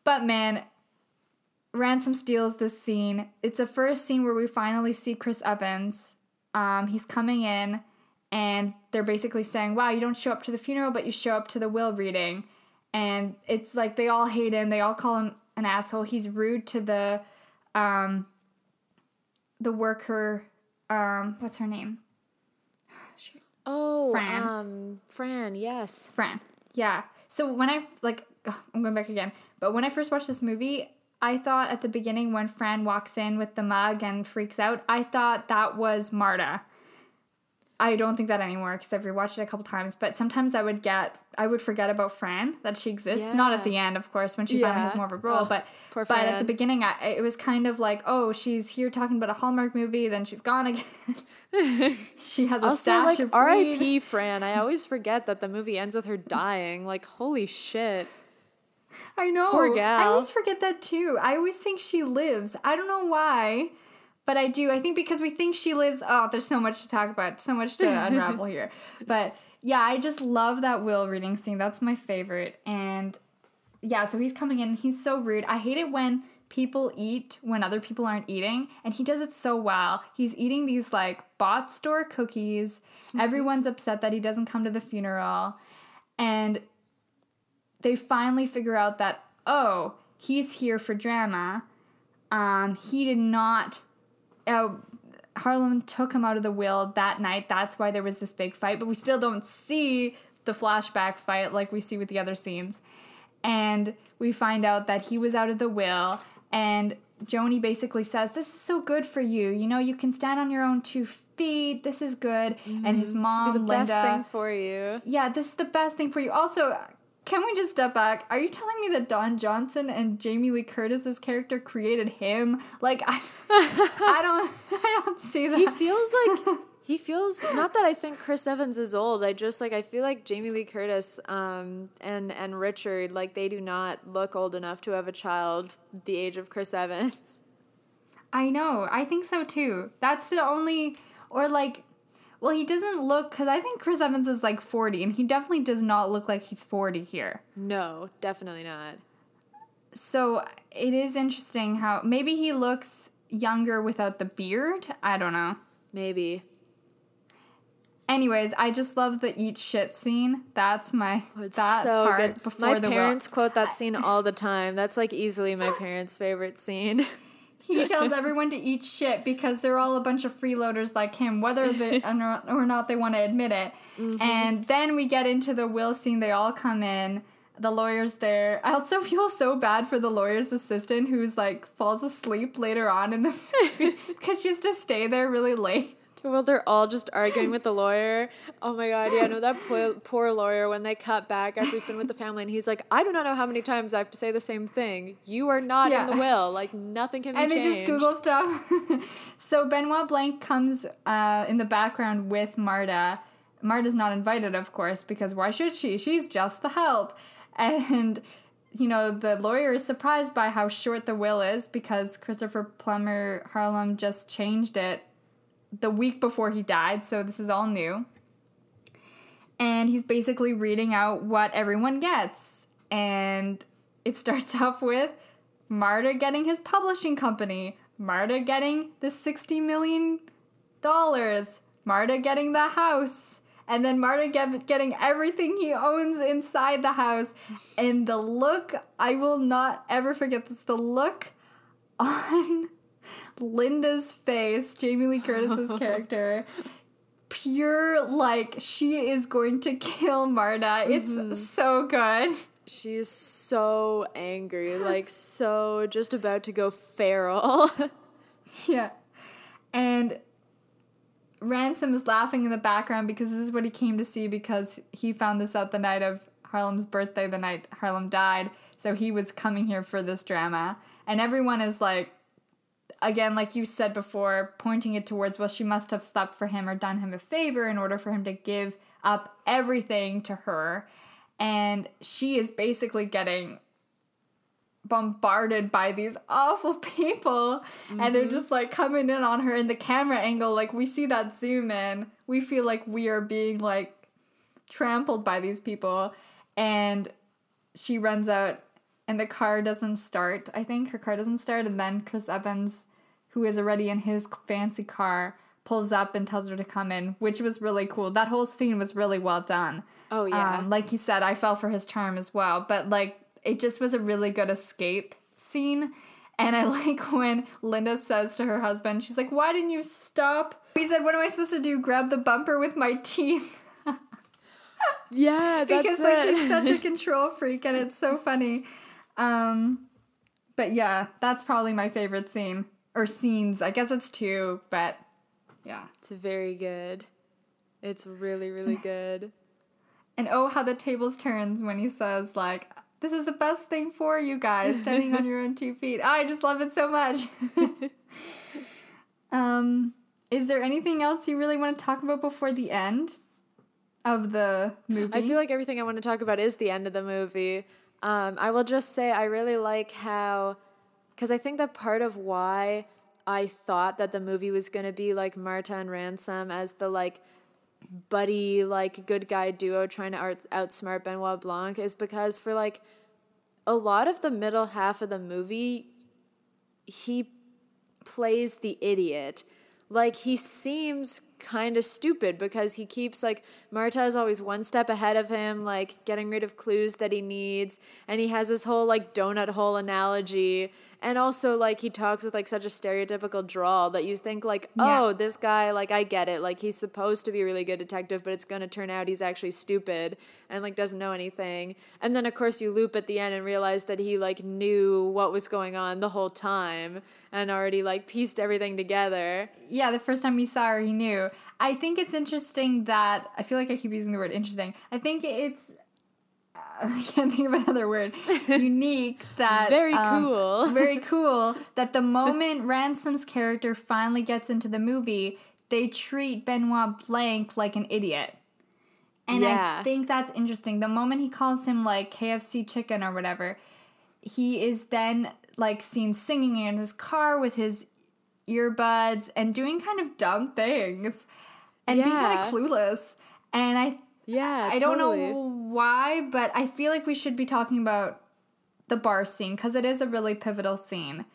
But man, Ransom steals this scene. It's the first scene where we finally see Chris Evans. Um, he's coming in, and they're basically saying, "Wow, you don't show up to the funeral, but you show up to the will reading." And it's like they all hate him. They all call him an asshole. He's rude to the, um, the worker. Um, what's her name? <sighs> Oh, Fran. um, Fran, yes. Fran. Yeah. So when I like, ugh, <sighs> I'm going back again. But when I first watched this movie, I thought at the beginning when Fran walks in with the mug and freaks out, I thought that was Marta. I don't think that anymore because I've rewatched it a couple times. But sometimes I would get, I would forget about Fran that she exists. Not at the end, of course, when she finally has more of a role. Ugh, but but at the beginning, I, it was kind of like, oh, she's here talking about a Hallmark movie, then she's gone again. <laughs> she has a Also, stash like, of. R.I.P. Fran. I always forget that the movie ends with her dying. Like, holy shit. I know. Poor gal. I always forget that too. I always think she lives. I don't know why, but I do. I think because we think she lives. Oh, there's so much to talk about, so much to <laughs> unravel here. But yeah, I just love that will reading scene. That's my favorite. And yeah, so he's coming in. He's so rude. I hate it when people eat when other people aren't eating, and he does it so well. He's eating these like bot store cookies. <laughs> Everyone's upset that he doesn't come to the funeral, and they finally figure out that oh he's here for drama um he did not Uh, harlan took him out of the will that night that's why there was this big fight but we still don't see the flashback fight like we see with the other scenes and we find out that he was out of the will and Joni basically says, This is so good for you. You know, you can stand on your own two feet. This is good. And his mom, would be the Linda, best thing for you. yeah, this is the best thing for you. Also, can we just step back? Are you telling me that Don Johnson and Jamie Lee Curtis's character created him? Like I, <laughs> I don't, I don't see that. He feels like <laughs> he feels not that I think Chris Evans is old. I just like I feel like Jamie Lee Curtis um and and Richard like they do not look old enough to have a child the age of Chris Evans. I know. I think so too. That's the only, or like, well, he doesn't look because I think Chris Evans is like forty, and he definitely does not look like he's forty here. No, definitely not. So it is interesting how maybe he looks younger without the beard. I don't know. Maybe. Anyways, I just love the eat shit scene. That's my oh, It's that so part good. before My the will. parents quote that scene all the time. That's like easily my parents' favorite scene. <laughs> He <laughs> tells everyone to eat shit because they're all a bunch of freeloaders like him, whether <laughs> they or not, they want to admit it. Mm-hmm. And then we get into the will scene. They all come in. The lawyer's there. I also feel so bad for the lawyer's assistant who's like falls asleep later on in the <laughs> because she has to stay there really late. Well, they're all just arguing with the lawyer. Oh my god, yeah, I know that poor, poor lawyer when they cut back after he's been with the family and he's like, I do not know how many times I have to say the same thing. You are not Yeah. in the will. Like nothing can be and changed. they just Google stuff. <laughs> so Benoit Blanc comes uh, in the background with Marta. Marta's not invited, of course, because why should she? She's just the help. And you know the lawyer is surprised by how short the will is because Christopher Plummer Harlan just changed it the week before he died. So this is all new. And he's basically reading out what everyone gets. And it <laughs> starts off with Marta getting his publishing company, Marta getting the $60 million, Marta getting the house, and then Marta get, getting everything he owns inside the house. And the look, I will not ever forget this, the look <laughs> on Linda's face, Jamie Lee Curtis's <laughs> character. Pure like she is going to kill Marta. It's mm-hmm. so good. She's so angry, like so just about to go feral. <laughs> Yeah. And Ransom is laughing in the background because this is what he came to see because he found this out the night of Harlan's birthday, the night Harlan died. So he was coming here for this drama. And everyone is like, again, like you said before, pointing it towards, well, she must have slept for him or done him a favor in order for him to give up everything to her. And she is basically getting bombarded by these awful <laughs> people. And they're mm-hmm. just like coming in on her in the camera angle. Like we see that zoom in. We feel like we are being like trampled by these people. And she runs out and the car doesn't start. I think her car doesn't start and then chris evans who is already in his fancy car pulls up and tells her to come in which was really cool. That whole scene was really well done. Oh, yeah. um, like you said i fell for his charm as well but like it just was a really good escape scene. And i <laughs> like when linda says to her husband she's like why didn't you stop? He said what am i supposed to do grab the bumper with my teeth? <laughs> Yeah, that's because like it. she's such a <laughs> control freak and it's so funny. Um but yeah that's probably my favorite scene or scenes i guess it's two but yeah It's very good. It's really, really <sighs> good. and oh how the tables turns when he says like this is the best thing for you guys standing on your own two <laughs> feet i just love it so much <laughs> um is there anything else you really want to talk about before the end of the movie I feel like everything I want to talk about is the end of the movie. Um, I will just say I really like how, because I think that part of why I thought that the movie was going to be like Marta and Ransom as the like buddy, like good guy duo trying to out- outsmart Benoit Blanc is because for like a lot of the middle half of the movie, he plays the idiot. Like he seems kind of stupid because he keeps like Marta is always one step ahead of him, like getting rid of clues that he needs, and he has this whole like donut hole analogy, and also like he talks with like such a stereotypical drawl that you think like, Yeah. oh, this guy like I get it, like he's supposed to be a really good detective, but it's gonna turn out he's actually stupid and like doesn't know anything, and then of course you loop at the end and realize that he like knew what was going on the whole time and already like pieced everything together. yeah, the first time we saw her, he knew. I think it's interesting that I feel like I keep using the word interesting. I think it's <laughs> I can't think of another word. <laughs> Unique that Very um, cool. <laughs> very cool that the moment Ransom's character finally gets into the movie, they treat Benoit Blanc like an idiot. And Yeah. I think that's interesting. The moment he calls him like KFC chicken or whatever, he is then like seen singing in his car with his earbuds and doing kind of dumb things and being kind of clueless. And I Yeah, I don't totally. know why, but I feel like we should be talking about the bar scene because it is a really pivotal scene.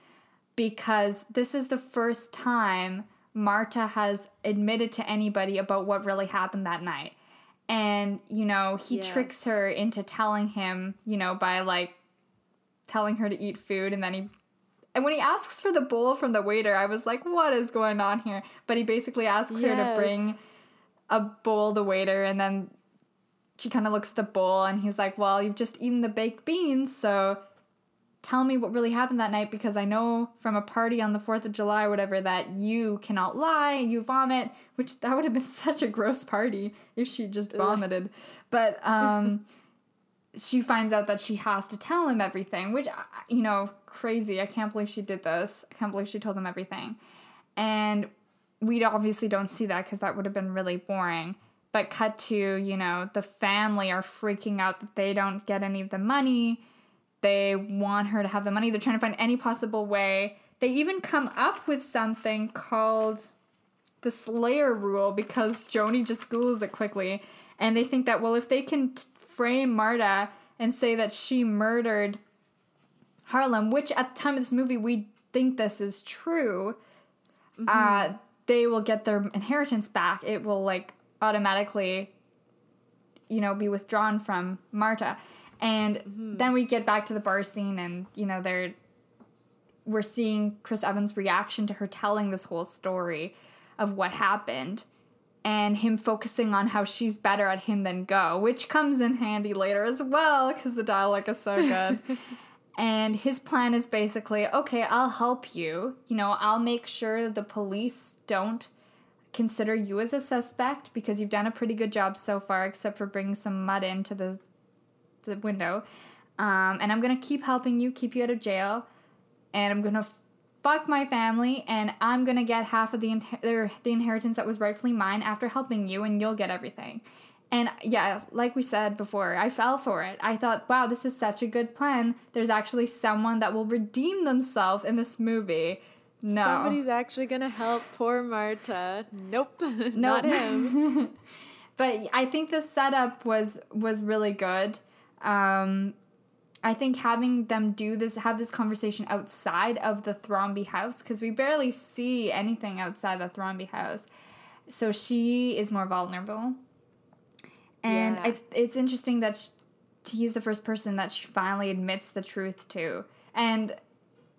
Because this is the first time Marta has admitted to anybody about what really happened that night. And, you know, he tricks her into telling him, you know, by like telling her to eat food. And then he, and when he asks for the bowl from the waiter, I was like, what is going on here? But he basically asks her to bring a bowl the waiter and then she kind of looks at the bowl and he's like well you've just eaten the baked beans so tell me what really happened that night because I know from a party on the 4th of July or whatever that you cannot lie, you vomit, which that would have been <laughs> such a gross party if she just vomited. But um <laughs> she finds out that she has to tell him everything, which uh, you know, crazy. I can't believe she did this. I can't believe she told him everything. And we obviously don't see that cuz that would have been really boring. But cut to, you know, the family are freaking out that they don't get any of the money they want her to have the money. They're trying to find any possible way. They even come up with something called the Slayer rule because Joni just Googles it quickly. And they think that, well, if they can t- frame Marta and say that she murdered Harlan, which at the time of this movie we think this is true, mm-hmm. uh, they will get their inheritance back. It will like automatically, you know, be withdrawn from Marta. And mm-hmm. then we get back to the bar scene, and you know they're we're seeing Chris Evans' reaction to her telling this whole story of what happened, and him focusing on how she's better at him than Go, which comes in handy later as well because the dialogue is so good. <laughs> and his plan is basically okay, I'll help you. You know, I'll make sure the police don't consider you as a suspect because you've done a pretty good job so far, except for bringing some mud into the the window. Um, and I'm gonna keep helping you, keep you out of jail, and I'm gonna fuck my family, and I'm gonna get half of the inher- the inheritance that was rightfully mine after helping you, and you'll get everything. And yeah, like we said before, I fell for it. I thought, wow, this is such a good plan. There's actually someone that will redeem themselves in this movie. No. Somebody's actually gonna help poor Marta. Nope, <laughs> nope. not him. <laughs> but I think the setup was was really good. Um, I think having them do this, have this conversation outside of the Thrombey house, because we barely see anything outside the Thrombey house. So she is more vulnerable. And yeah. I, it's interesting that she, he's the first person that she finally admits the truth to. And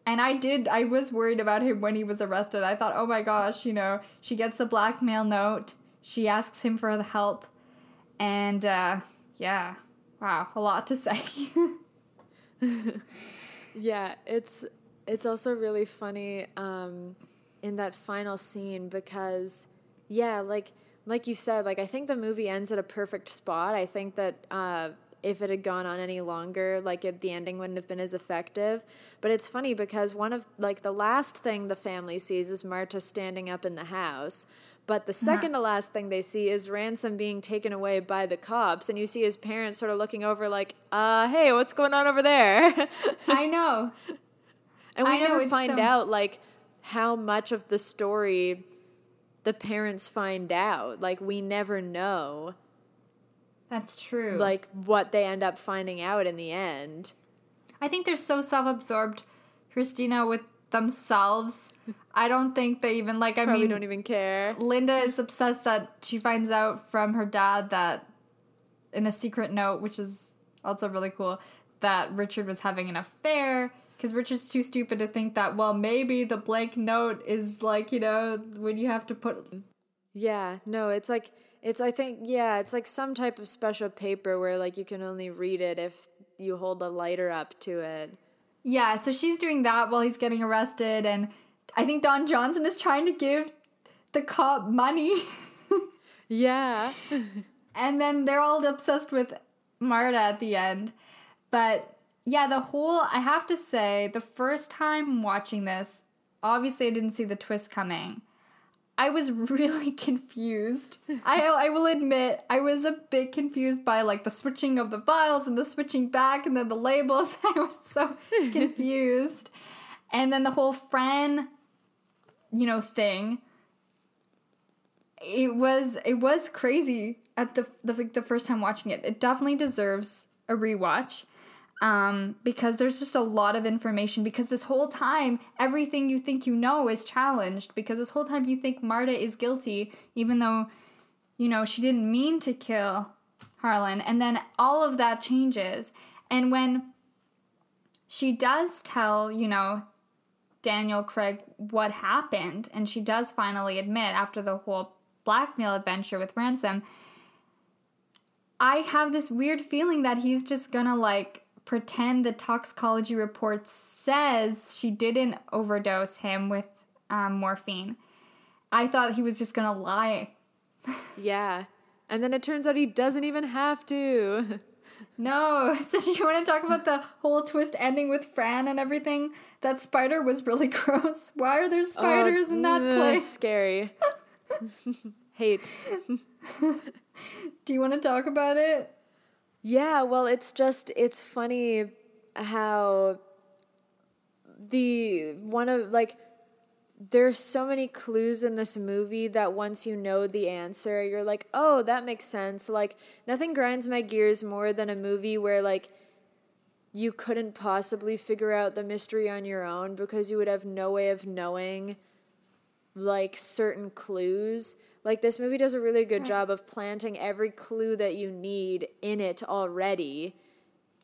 and I did I was worried about him when he was arrested. I thought, "Oh my gosh, you know, she gets the blackmail note. She asks him for the help." And uh yeah, Wow, a lot to say. <laughs> yeah, it's it's also really funny um, in that final scene because yeah, like like you said, like I think the movie ends at a perfect spot. I think that uh, if it had gone on any longer, like it, the ending wouldn't have been as effective. But it's funny because one of like the last thing the family sees is Marta standing up in the house. But the 2nd to last thing they see is Ransom being taken away by the cops, and you see his parents sort of looking over, like, uh, hey, what's going on over there? <laughs> I know. And we I never find so... out, like, how much of the story the parents find out. Like, we never know. That's true. Like, what they end up finding out in the end. I think they're so self absorbed, Christina, with themselves. I don't think they even like. I Probably mean, don't even care. Linda is obsessed that she finds out from her dad that in a secret note, which is also really cool, that Richard was having an affair. Because Richard's too stupid to think that, well, maybe the blank note is like, you know, when you have to put. Yeah, no, it's like, it's, I think, yeah, it's like some type of special paper where, like, you can only read it if you hold a lighter up to it. Yeah, so she's doing that while he's getting arrested, and I think Don Johnson is trying to give the cop money. <laughs> yeah. and then they're all obsessed with Marta at the end. But yeah, the whole, I have to say, the first time watching this, obviously I didn't see the twist coming. I was <laughs> really confused. I I will admit I was a bit confused by like the switching of the files and the switching back and then the labels. <laughs> I was so <laughs> confused. And then the whole Fran you know thing it was it was crazy at the the, the first time watching it. It definitely deserves a rewatch um, because there's just a lot of information. Because this whole time, everything you think you know is challenged. Because this whole time, you think Marta is guilty, even though, you know, she didn't mean to kill Harlan. And then all of that changes. And when she does tell, you know, Daniel Craig what happened, and she does finally admit after the whole blackmail adventure with Ransom. I have this weird feeling that he's just gonna like pretend the toxicology report says she didn't overdose him with um, morphine. I thought he was just gonna lie. <laughs> Yeah. And then it turns out he doesn't even have to. <laughs> No, <laughs> so do you want to talk about the whole twist ending with Fran and everything? That spider was really gross. Why are there spiders Oh, in that ugh, place? Scary. Hate. Do you want to talk about it? Yeah, well, it's just it's funny how the one of like there's so many clues in this movie that once you know the answer, you're like, "Oh, that makes sense." Like nothing grinds my gears more than a movie where like you couldn't possibly figure out the mystery on your own because you would have no way of knowing like certain clues. Like this movie does a really good job of planting every clue that you need in it already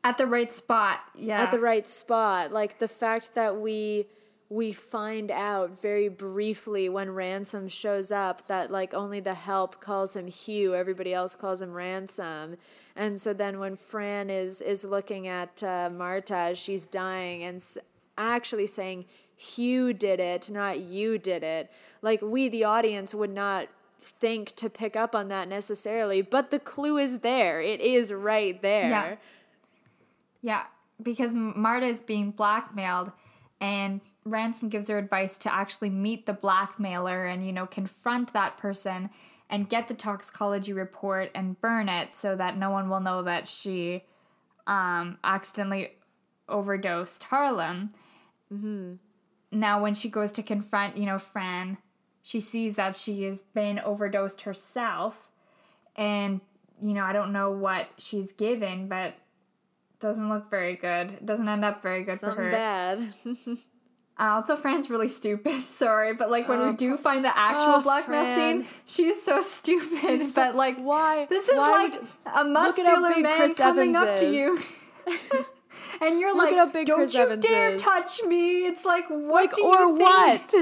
At the right spot. Yeah. at the right spot. Like the fact that we we find out very briefly when Ransom shows up that like only the help calls him Hugh, everybody else calls him Ransom. And so then when Fran is is looking at uh, Marta as she's dying and s- actually saying Hugh did it, not you did it. Like we the audience would not think to pick up on that necessarily, but the clue is there. It is right there. Yeah. Yeah, because Marta is being blackmailed, and Ransom gives her advice to actually meet the blackmailer and, you know, confront that person and get the toxicology report and burn it so that no one will know that she um, accidentally overdosed Harlan. Mm-hmm. Now, when she goes to confront, you know, Fran, she sees that she has been overdosed herself. And, you know, I don't know what she's given, but doesn't look very good. It doesn't end up very good for her. bad. <laughs> Uh, also, Fran's really stupid. <laughs> Sorry, but like when Oh, we do find the actual oh, blackmail Fran. scene, she's so <laughs> stupid. She's so- but like, why- This is why like would- a muscular man Chris coming Evans up to you. And you're Look like, at how big don't Chris you Evans dare is." touch me. It's like, what like or what?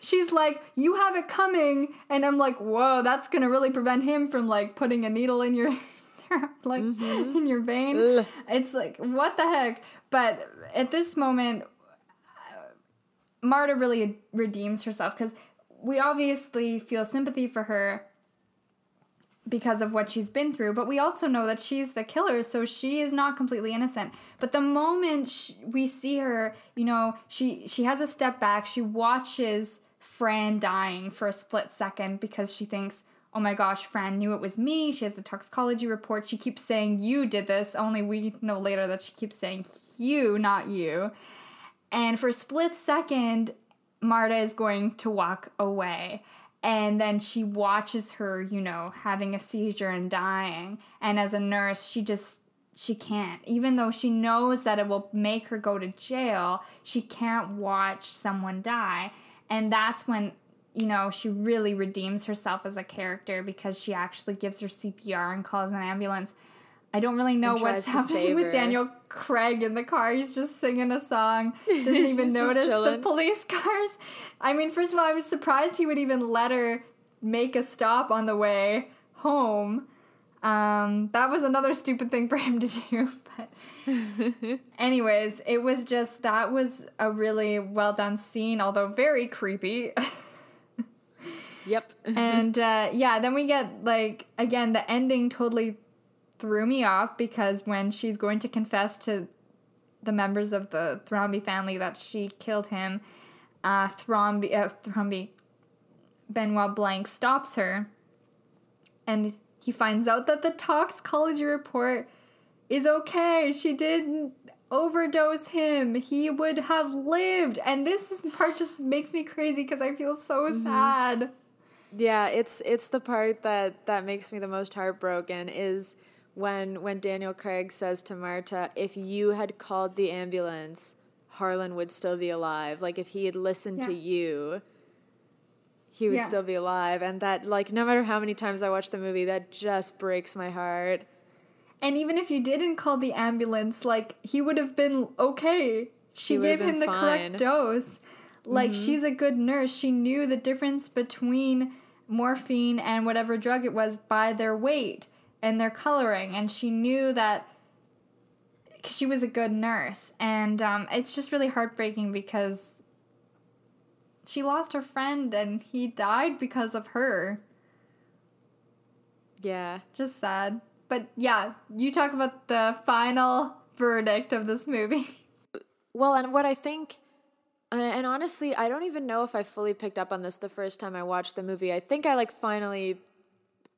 She's like, you have it coming. And I'm like, whoa, that's going to really prevent him from like putting a needle in your, <laughs> like, in your vein. Mm-hmm. Ugh. It's like, what the heck? But at this moment, Marta really redeems herself because we obviously feel sympathy for her because of what she's been through, but we also know that she's the killer, so she is not completely innocent. But the moment sh we see her, you know, she she has a step back. She watches Fran dying for a split second because she thinks, "Oh my gosh, Fran knew it was me." She has the toxicology report. She keeps saying, "You did this." Only we know later that she keeps saying, "You, not you." And for a split second, Marta is going to walk away. And then she watches her, you know, having a seizure and dying. And as a nurse, she just, she can't. Even though she knows that it will make her go to jail, she can't watch someone die. And that's when, you know, she really redeems herself as a character because she actually gives her CPR and calls an ambulance. I don't really know what's happening with. Daniel Craig in the car. He's just singing a song. <laughs> Doesn't even notice the police <laughs> cars. I mean, first of all, I was surprised he would even let her make a stop on the way home. Um, that was another stupid thing for him to do. <laughs> But, anyways, it was just that was a really well done scene, although very creepy. yep. and uh, yeah, then we get like again the ending totally threw me off because when she's going to confess to the members of the Thrombey family that she killed him, uh, Thrombey, uh, Thrombey, Benoit Blanc stops her, and he finds out that the toxicology report is okay. She didn't overdose him. He would have lived, and this is, part just makes me crazy because I feel so sad. Yeah, it's it's the part that that makes me the most heartbroken is when when Daniel Craig says to Marta, "If you had called the ambulance, Harlan would still be alive. Like if he had listened to you, he would Yeah. still be alive." And that like no matter how many times I watch the movie, that just breaks my heart. And even if you didn't call the ambulance, like he would have been okay. She He would have gave him the fine. correct dose. Like mm-hmm. she's a good nurse. She knew the difference between morphine and whatever drug it was by their weight and their coloring and she knew that because she was a good nurse, and um, it's just really heartbreaking because she lost her friend and he died because of her. Yeah. Just sad. But yeah, you talk about the final verdict of this movie. <laughs> Well, and what I think, and honestly, I don't even know if I fully picked up on this the first time I watched the movie. I think I like finally,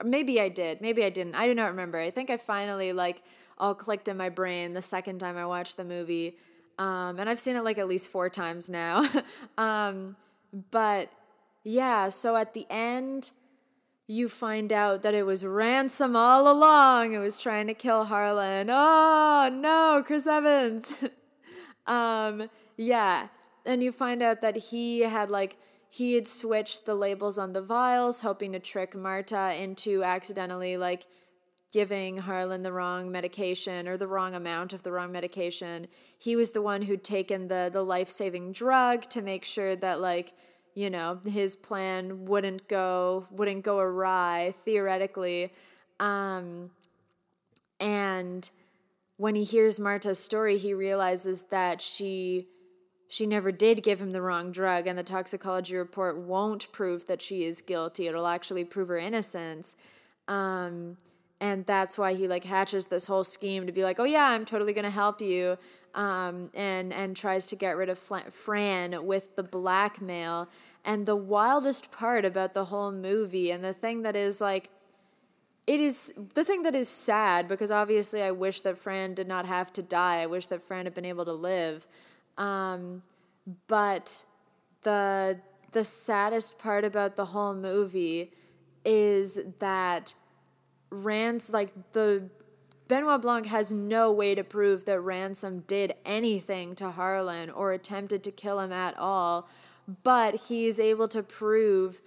maybe I did, maybe I didn't. I do not remember. I think I finally like all clicked in my brain the second time I watched the movie. Um, and I've seen it like at least four times now. <laughs> um, but yeah, so at the end, you find out that it was Ransom all along. It was trying to kill Harlan. Oh no, Chris Evans. <laughs> um, yeah, and you find out that he had like he had switched the labels on the vials, hoping to trick Marta into accidentally like giving Harlan the wrong medication or the wrong amount of the wrong medication. He was the one who'd taken the the life-saving drug to make sure that like, you know, his plan wouldn't go wouldn't go awry theoretically. Um and when he hears Marta's story, he realizes that she she never did give him the wrong drug and the toxicology report won't prove that she is guilty. It'll actually prove her innocence. Um and that's why he like hatches this whole scheme to be like, "Oh yeah, I'm totally to help you." Um, and and tries to get rid of Fran with the blackmail. And the wildest part about the whole movie, and the thing that is like, it is the thing that is sad because obviously I wish that Fran did not have to die. I wish that Fran had been able to live. Um, but the the saddest part about the whole movie is that Rans like the Benoit Blanc has no way to prove that Ransom did anything to Harlan or attempted to kill him at all, but he's able to prove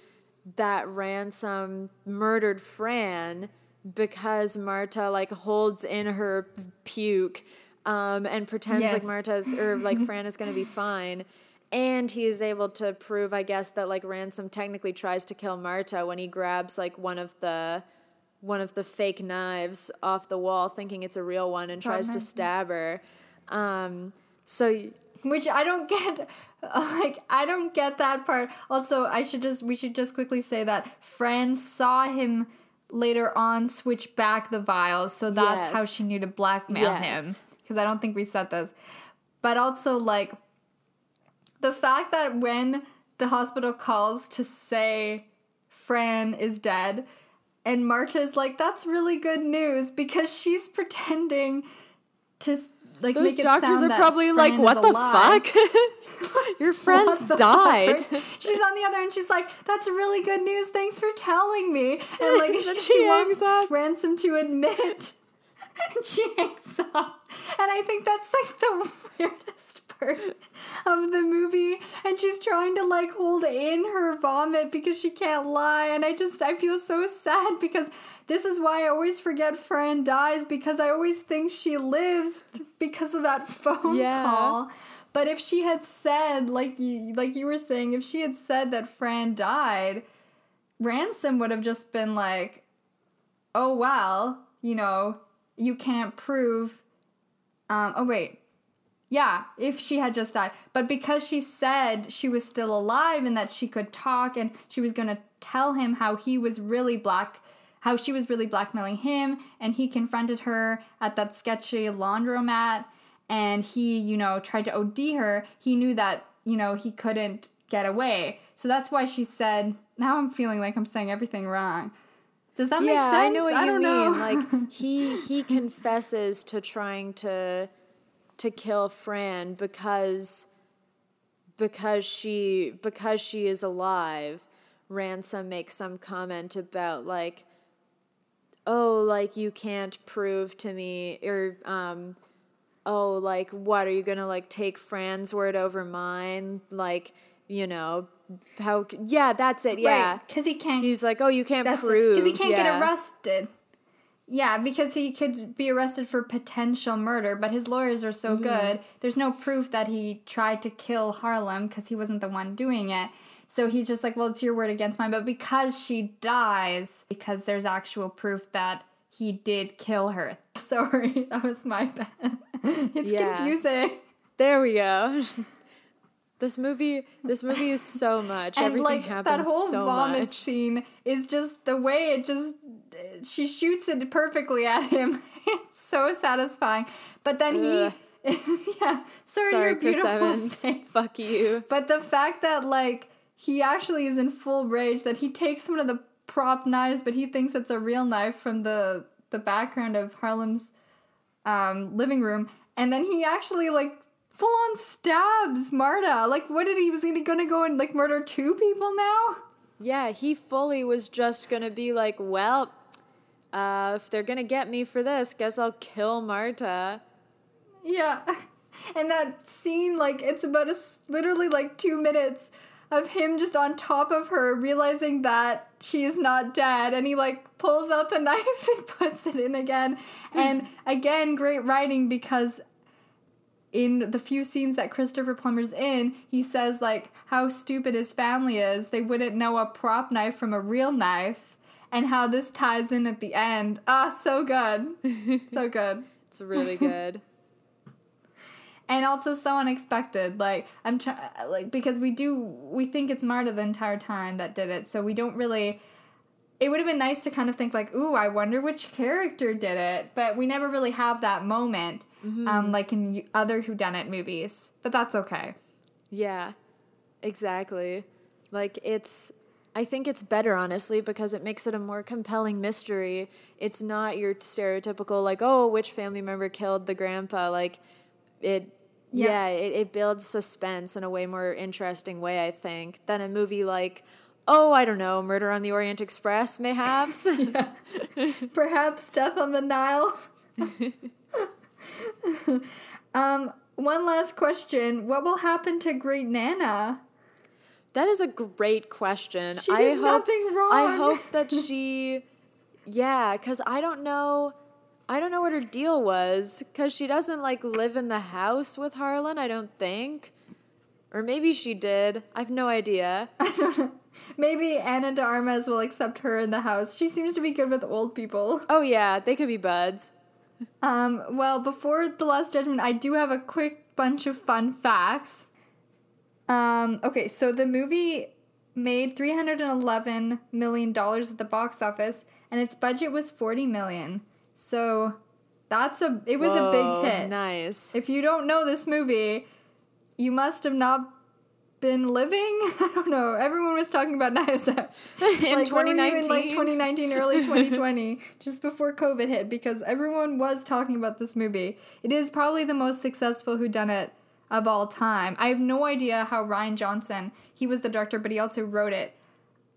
that Ransom murdered Fran because Marta like holds in her puke um, and pretends yes. like Marta's or like <laughs> Fran is going to be fine. And he is able to prove, I guess, that like Ransom technically tries to kill Marta when he grabs like one of the one of the fake knives off the wall, thinking it's a real one, and tries to stab her. Um, so, which I don't get. <laughs> Like I don't get that part. Also, I should just we should just quickly say that Fran saw him later on switch back the vials, so that's yes. how she knew to blackmail yes. him. Because I don't think we said this, but also like the fact that when the hospital calls to say Fran is dead and Marta's like, that's really good news because she's pretending to like Those doctors are probably like, what the fuck? <laughs> Your friends died. She's on the other end. She's like, that's really good news. Thanks for telling me. <laughs> And like, <laughs> she, she wants up. ransom to admit. And she hangs up. And I think that's like the <laughs> weirdest part of the movie and she's trying to like hold in her vomit because she can't lie and I just I feel so sad because this is why I always forget Fran dies because I always think she lives because of that phone yeah. call. But if she had said like you like you were saying if she had said that Fran died, Ransom would have just been like, "Oh well, you know, you can't prove um oh wait, yeah, if she had just died. But because she said she was still alive and that she could talk and she was going to tell him how he was really black, how she was really blackmailing him, and he confronted her at that sketchy laundromat and he, you know, tried to OD her, he knew that, you know, he couldn't get away. So that's why she said, now I'm feeling like I'm saying everything wrong. Does that yeah, make sense? I know what I you mean. Know. like <laughs> he he confesses to trying to to kill Fran because because she because she is alive. Ransom makes some comment about like oh like you can't prove to me or um oh like what are you going to like take Fran's word over mine like you know how yeah that's it yeah right, cuz he can't he's like oh you can't prove cuz he can't yeah. get arrested yeah, because he could be arrested for potential murder, but his lawyers are so mm-hmm. good. There's no proof that he tried to kill Harlan because he wasn't the one doing it. So he's just like, well, it's your word against mine. But because she dies, because there's actual proof that he did kill her. <laughs> Sorry, that was my bad. <laughs> it's Yeah. confusing. There we go. <laughs> this movie, this movie is so <laughs> much. And Everything like happens that whole so vomit much. scene is just the way it just she shoots it perfectly at him. <laughs> it's so satisfying. But then Ugh. he <laughs> yeah, sorry, Sorry, you're Chris beautiful. Evans. face. Fuck you. But the fact that like he actually is in full rage that he takes one of the prop knives, but he thinks it's a real knife from the the background of Harlan's um, living room, and then he actually like full on stabs Marta. Like, what did he was he gonna go and like murder two people now? Yeah, he fully was just gonna be like, well, uh, if they're gonna get me for this, guess I'll kill Marta. Yeah. <laughs> And that scene, like, it's about a literally like two minutes of him just on top of her, realizing that she is not dead. And he, like, pulls out the <laughs> knife and puts it in again. And <laughs> again, great writing because in the few scenes that Christopher Plummer's in, he says, like, how stupid his family is. They wouldn't know a prop knife from a real knife. And how this ties in at the end. Ah, so good. <laughs> so good. It's really good. <laughs> and also so unexpected. Like I'm trying, like because we do we think it's Marta the entire time that did it, so we don't really. It would have been nice to kind of think like, ooh, I wonder which character did it, but we never really have that moment, um, like in other whodunit movies. But that's okay. Yeah, exactly. Like it's I think it's better honestly because it makes it a more compelling mystery. It's not your stereotypical like, oh, which family member killed the grandpa? Like it Yeah. yeah, it, it builds suspense in a way more interesting way, I think, than a movie like Oh, I don't know, Murder on the Orient Express, mayhaps. <laughs> <laughs> Perhaps Death on the Nile. <laughs> <laughs> um, one last question: What will happen to Great Nana? That is a great question. She I did hope nothing wrong. I hope that <laughs> she Yeah, cuz I don't know I don't know what her deal was cuz she doesn't like live in the house with Harlan, I don't think. Or maybe she did. I've no idea. I don't know. Maybe Ana de Armas will accept her in the house. She seems to be good with old people. Oh yeah, they could be buds. Um, well, before the Last Judgment, I do have a quick bunch of fun facts. Um, okay, so the movie made three hundred and eleven million dollars at the box office, and its budget was forty million. So that's a it was a big hit. Nice. If you don't know this movie, you must have not been living. <laughs> I don't know. Everyone was talking about <laughs> Knives Out <laughs> in like, where 2019. in like 2019, early 2020, just before COVID hit, because everyone was talking about this movie. It is probably the most successful whodunit of all time. I have no idea how Rian Johnson, he was the director, but he also wrote it.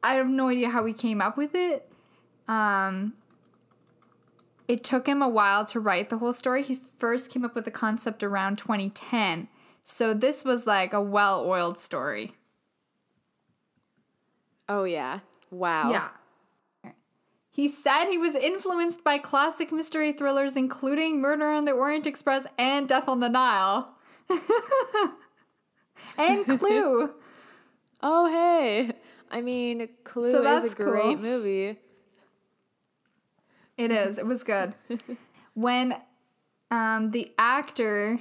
I have no idea how he came up with it. Um, it took him a while to write the whole story. He first came up with the concept around 2010. So this was like a well oiled story. Oh yeah. Wow. Yeah. He said he was influenced by classic mystery thrillers, including Murder on the Orient Express and Death on the Nile. <laughs> and <laughs> Clue. Oh hey. I mean, Clue So is a great cool. movie. It is. It was good. <laughs> when um, the actor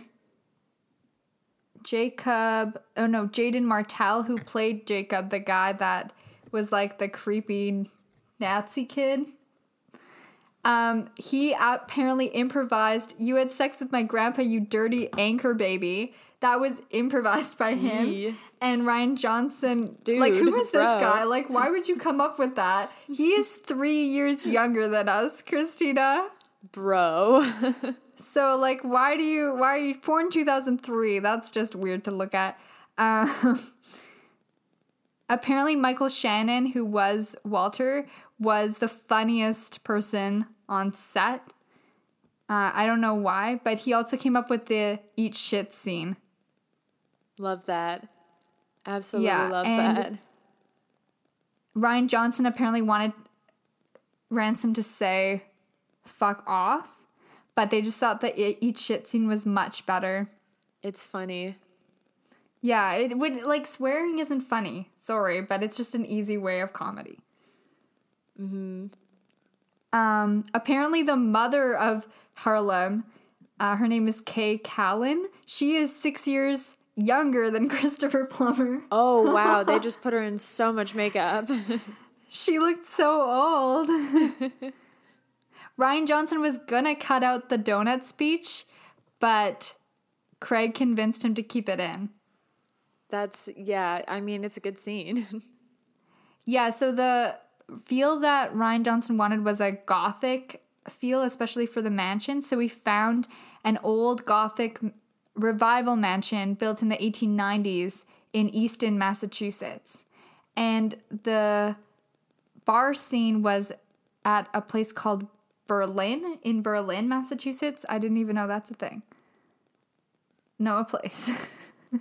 Jacob, oh no, Jaeden Martell, who played Jacob, the guy that was like the creepy Nazi kid. Um, he apparently improvised. You had sex with my grandpa, you dirty anchor baby. That was improvised by him. And Rian Johnson, Dude, like, who Dude, was this guy? Like, why would you come up with that? He is three years younger than us, Christina. Bro. <laughs> So, like, why do you, why are you born 2003? That's just weird to look at. Um, <laughs> apparently, Michael Shannon, who was Walter, was the funniest person on set. Uh, I don't know why, but he also came up with the eat shit scene. love that. Absolutely Yeah, love that. Rian Johnson apparently wanted Ransom to say fuck off, but they just thought that each shit scene was much better. It's funny. Yeah, it would like swearing isn't funny. Sorry, but it's just an easy way of comedy. Mm-hmm. Um, apparently, the mother of Harlan Uh, her name is K Callan. She is six years younger than <laughs> Christopher Plummer. Oh <laughs> wow, they just put her in so much makeup. <laughs> She looked so old. Rian Johnson was gonna cut out the donut speech, but Craig convinced him to keep it in. That's yeah, I mean it's a good scene. <laughs> Yeah, so the feel that Rian Johnson wanted was a gothic feel, especially for the mansion. So we found an old gothic revival mansion built in the 1890s in Easton, Massachusetts. And the bar scene was at a place called Berlin in Berlin, Massachusetts. I didn't even know that's a thing. No, a place.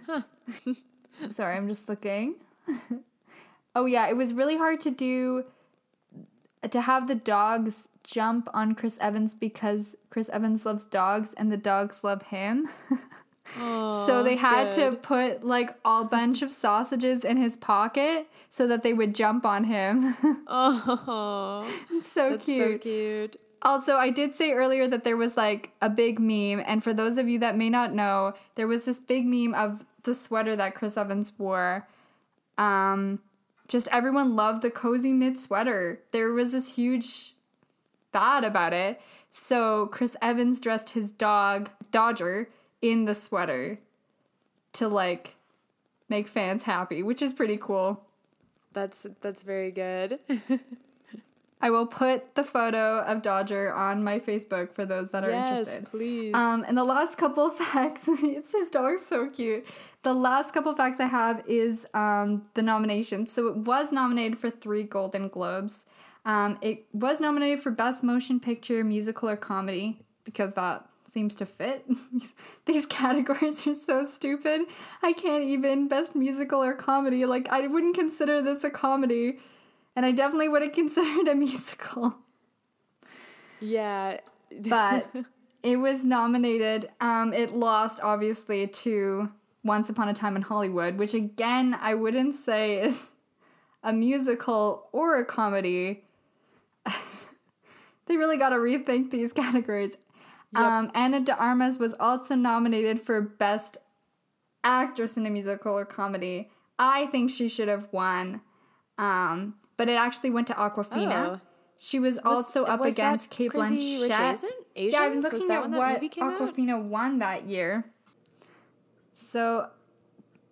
<laughs> Sorry, I'm just looking. <laughs> oh yeah, it was really hard to do to have the dogs jump on Chris Evans because Chris Evans loves dogs and the dogs love him. <laughs> so they had to put like a bunch of sausages in his pocket so that they would jump on him. oh, so that's cute. so cute. Also, I did say earlier that there was like a big meme, and for those of you that may not know, there was this big meme of the sweater that Chris Evans wore. Um, just everyone loved the cozy knit sweater. There was this huge fad about it. So Chris Evans dressed his dog Dodger in the sweater to like make fans happy, which is pretty cool. That's that's very good. <laughs> I will put the photo of Dodger on my Facebook for those that are yes, interested. please. Um, and the last couple of <laughs> facts, <laughs> it's his dog's so cute. The last couple of facts I have is um, the nomination. So it was nominated for three Golden Globes. Um, it was nominated for Best Motion Picture, Musical, or Comedy because that seems to fit. <laughs> These categories are so stupid. I can't even Best Musical or Comedy. Like I wouldn't consider this a comedy, and I definitely would have <laughs> considered a musical yeah. but <laughs> it was nominated. Um, it lost obviously to Once Upon a Time in Hollywood, which again I wouldn't say is a musical or a comedy. <laughs> they really got to rethink these categories. Um, Ana de Armas was also nominated for Best Actress in a Musical or Comedy. I think she should have won, um, but it actually went to Awkwafina. Oh. She was, also up was against Cate Crazy Blanchett. Asian- Yeah, I'm? Was looking that at what out? Awkwafina won that year. So,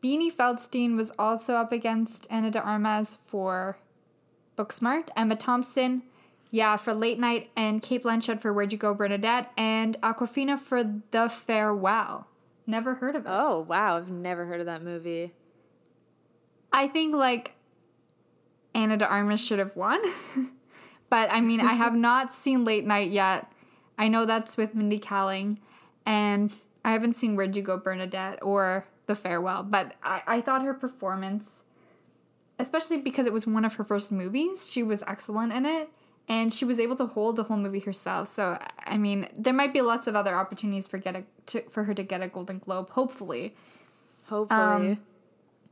Beanie Feldstein was also up against Ana de Armas for Booksmart. Emma Thompson, yeah, for Late Night, and Cate Blanchett for Where'd You Go, Bernadette, and Awkwafina for The Farewell. Never heard of it. Oh wow, I've never heard of that movie. I think like Ana de Armas should have won. <laughs> but I mean, I <laughs> have not seen Late Night yet. I know that's with Mindy Kaling, and I haven't seen Where'd You Go, Bernadette, or The Farewell. But I, I thought her performance, especially because it was one of her first movies, she was excellent in it. And she was able to hold the whole movie herself. So I mean, there might be lots of other opportunities for get a, to, for her to get a Golden Globe. Hopefully, Hopefully. Um,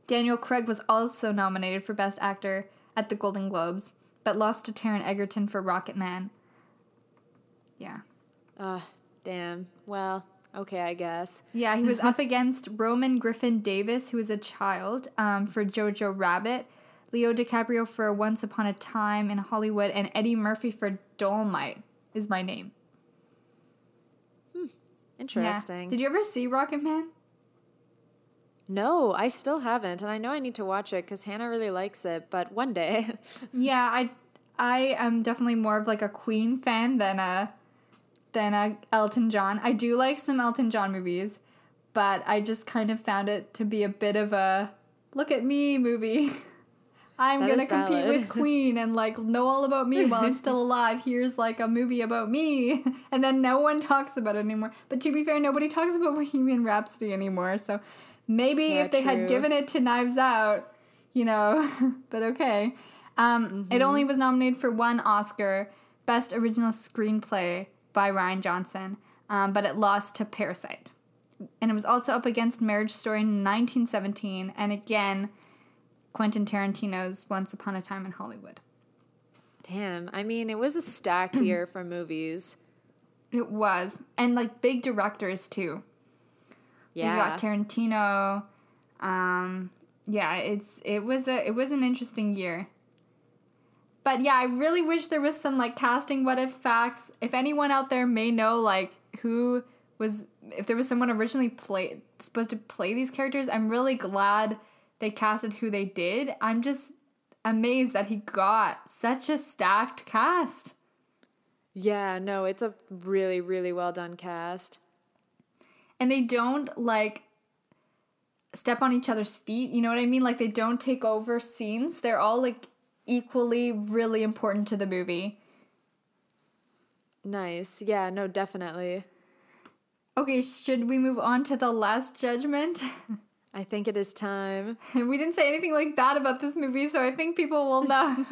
Daniel Craig was also nominated for Best Actor at the Golden Globes, but lost to Taron Egerton for Rocketman. Yeah. Ah, damn. Well, okay, I guess. Yeah, he was <laughs> up against Roman Griffin Davis, who was a child, um, for Jojo Rabbit, Leo DiCaprio for Once Upon a Time in Hollywood, and Eddie Murphy for Dolemite is my name. Yeah. Interesting. Did you ever see Rocketman? No, I still haven't, and I know I need to watch it because Hannah really likes it. But one day, <laughs> Yeah, I I am definitely more of like a Queen fan than a than a Elton John. I do like some Elton John movies, but I just kind of found it to be a bit of a look at me movie. <laughs> I'm That gonna compete with Queen and like know all about me while I'm still <laughs> alive. Here's like a movie about me, and then no one talks about it anymore. But to be fair, nobody talks about Bohemian Rhapsody anymore. So maybe Yeah, if they had given it to Knives Out, you know, <laughs> but okay. Um, It Mm-hmm. only was nominated for one Oscar, Best Original Screenplay by Rian Johnson, um, but it lost to Parasite. And it was also up against Marriage Story in 1917, and again, Quentin Tarantino's Once Upon a Time in Hollywood. damn. I mean, it was a stacked year <clears throat> for movies. It was. And like big directors too. Yeah. You got Tarantino. Um yeah, it's it was a it was an interesting year. But yeah, I really wish there was some like casting what ifs facts. If anyone out there may know like who was if there was someone originally play supposed to play these characters, I'm really glad they casted who they did. I'm just amazed that he got such a stacked cast. yeah, no, it's a really, really well done cast. And they don't like step on each other's feet you know what i mean like they don't take over scenes they're all like equally really important to the movie Nice. Yeah, no, definitely. okay should we move on to the last judgment <laughs> I think it is time. <laughs> we didn't say anything like bad about this movie so i think people will know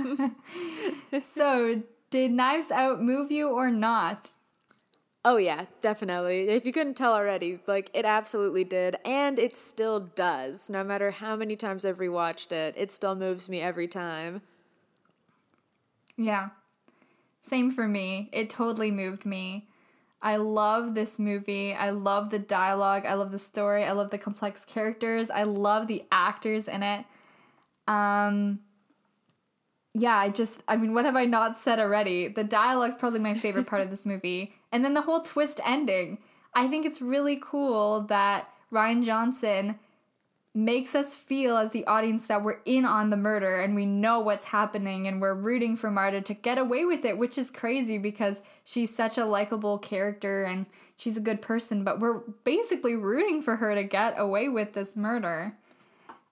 <laughs> so did knives out move you or not Oh yeah, definitely. If you couldn't tell already, like it absolutely did, and it still does. No matter how many times I've rewatched it, it still moves me every time. Yeah. Same for me. It totally moved me. I love this movie. I love the dialogue. I love the story. I love the complex characters. I love the actors in it. Um yeah, I just I mean, what have I not said already? The dialogue's probably my favorite part of this movie. And then the whole twist ending. I think it's really cool that Rian Johnson makes us feel as the audience that we're in on the murder and we know what's happening and we're rooting for Marta to get away with it, which is crazy because she's such a likable character and she's a good person, but we're basically rooting for her to get away with this murder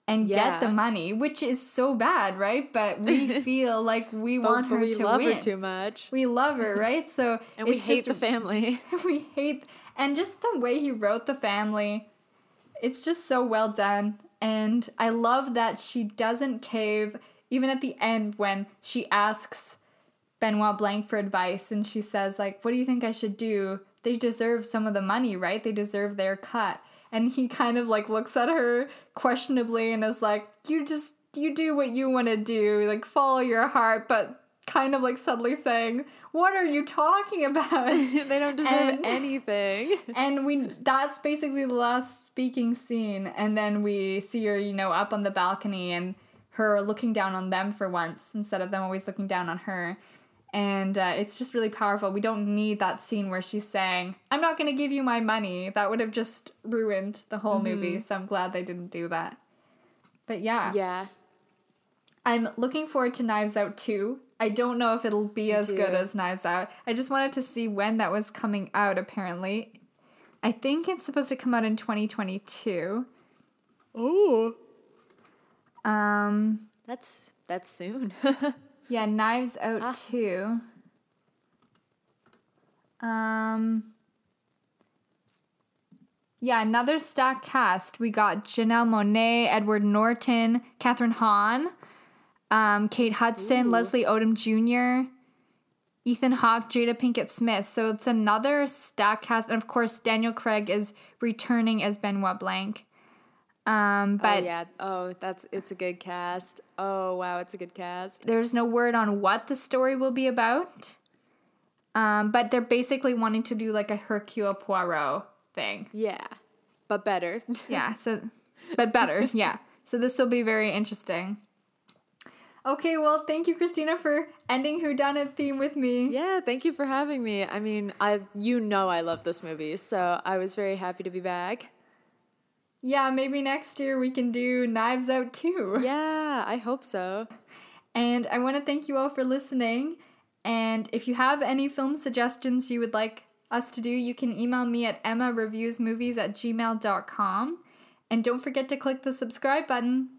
and get the money, which is so bad, right? But we <laughs> feel like we But, want her we to love win. her too much, We love her, <laughs> right? So and we hate just the family. <laughs> we hate and just the way he wrote the family it's just so well done and i love that she doesn't cave even at the end when she asks benoit blanc for advice and she says like what do you think i should do they deserve some of the money right they deserve their cut and he kind of like looks at her questionably and is like you just you do what you want to do like follow your heart but kind of like subtly saying what are you talking about? <laughs> They don't deserve And- anything. <laughs> and we that's basically the last speaking scene. And then we see her you know up on the balcony and her looking down on them for once instead of them always looking down on her and uh, it's just really powerful. We don't need that scene where she's saying i'm not going to give you my money. That would have just ruined the whole movie so i'm glad they didn't do that. But yeah, Yeah, i'm looking forward to knives out 2 i don't know if it'll be as good as knives out. I just wanted to see when that was coming out apparently. I think it's supposed to come out in 2022. Oh, Um, that's that's soon. <laughs> yeah, Knives Out Ah. 2. Um, yeah, another stacked cast. We got Janelle Monáe, Edward Norton, Kathryn Hahn, um, Kate Hudson, Ooh. Leslie Odom Jr., Ethan Hawke, Jada Pinkett Smith. So it's another stacked cast. And of course, Daniel Craig is returning as Benoit Blanc. Um, but oh yeah. Oh, that's it's a good cast. Oh wow, it's a good cast. there's no word on what the story will be about. Um, but they're basically wanting to do like a Hercule Poirot thing. Yeah, but better. <laughs> Yeah, so but better, yeah. So this will be very interesting. Okay, well, thank you, Christina, for ending Who Done It theme with me. yeah, thank you for having me. I mean, I you know I love this movie, so I was very happy to be back. Yeah, maybe next year we can do Knives Out too. <laughs> Yeah, I hope so. And I want to thank you all for listening. And if you have any film suggestions you would like us to do, you can email me at emmareviewsmovies at gmail.com. And don't forget to click the subscribe button.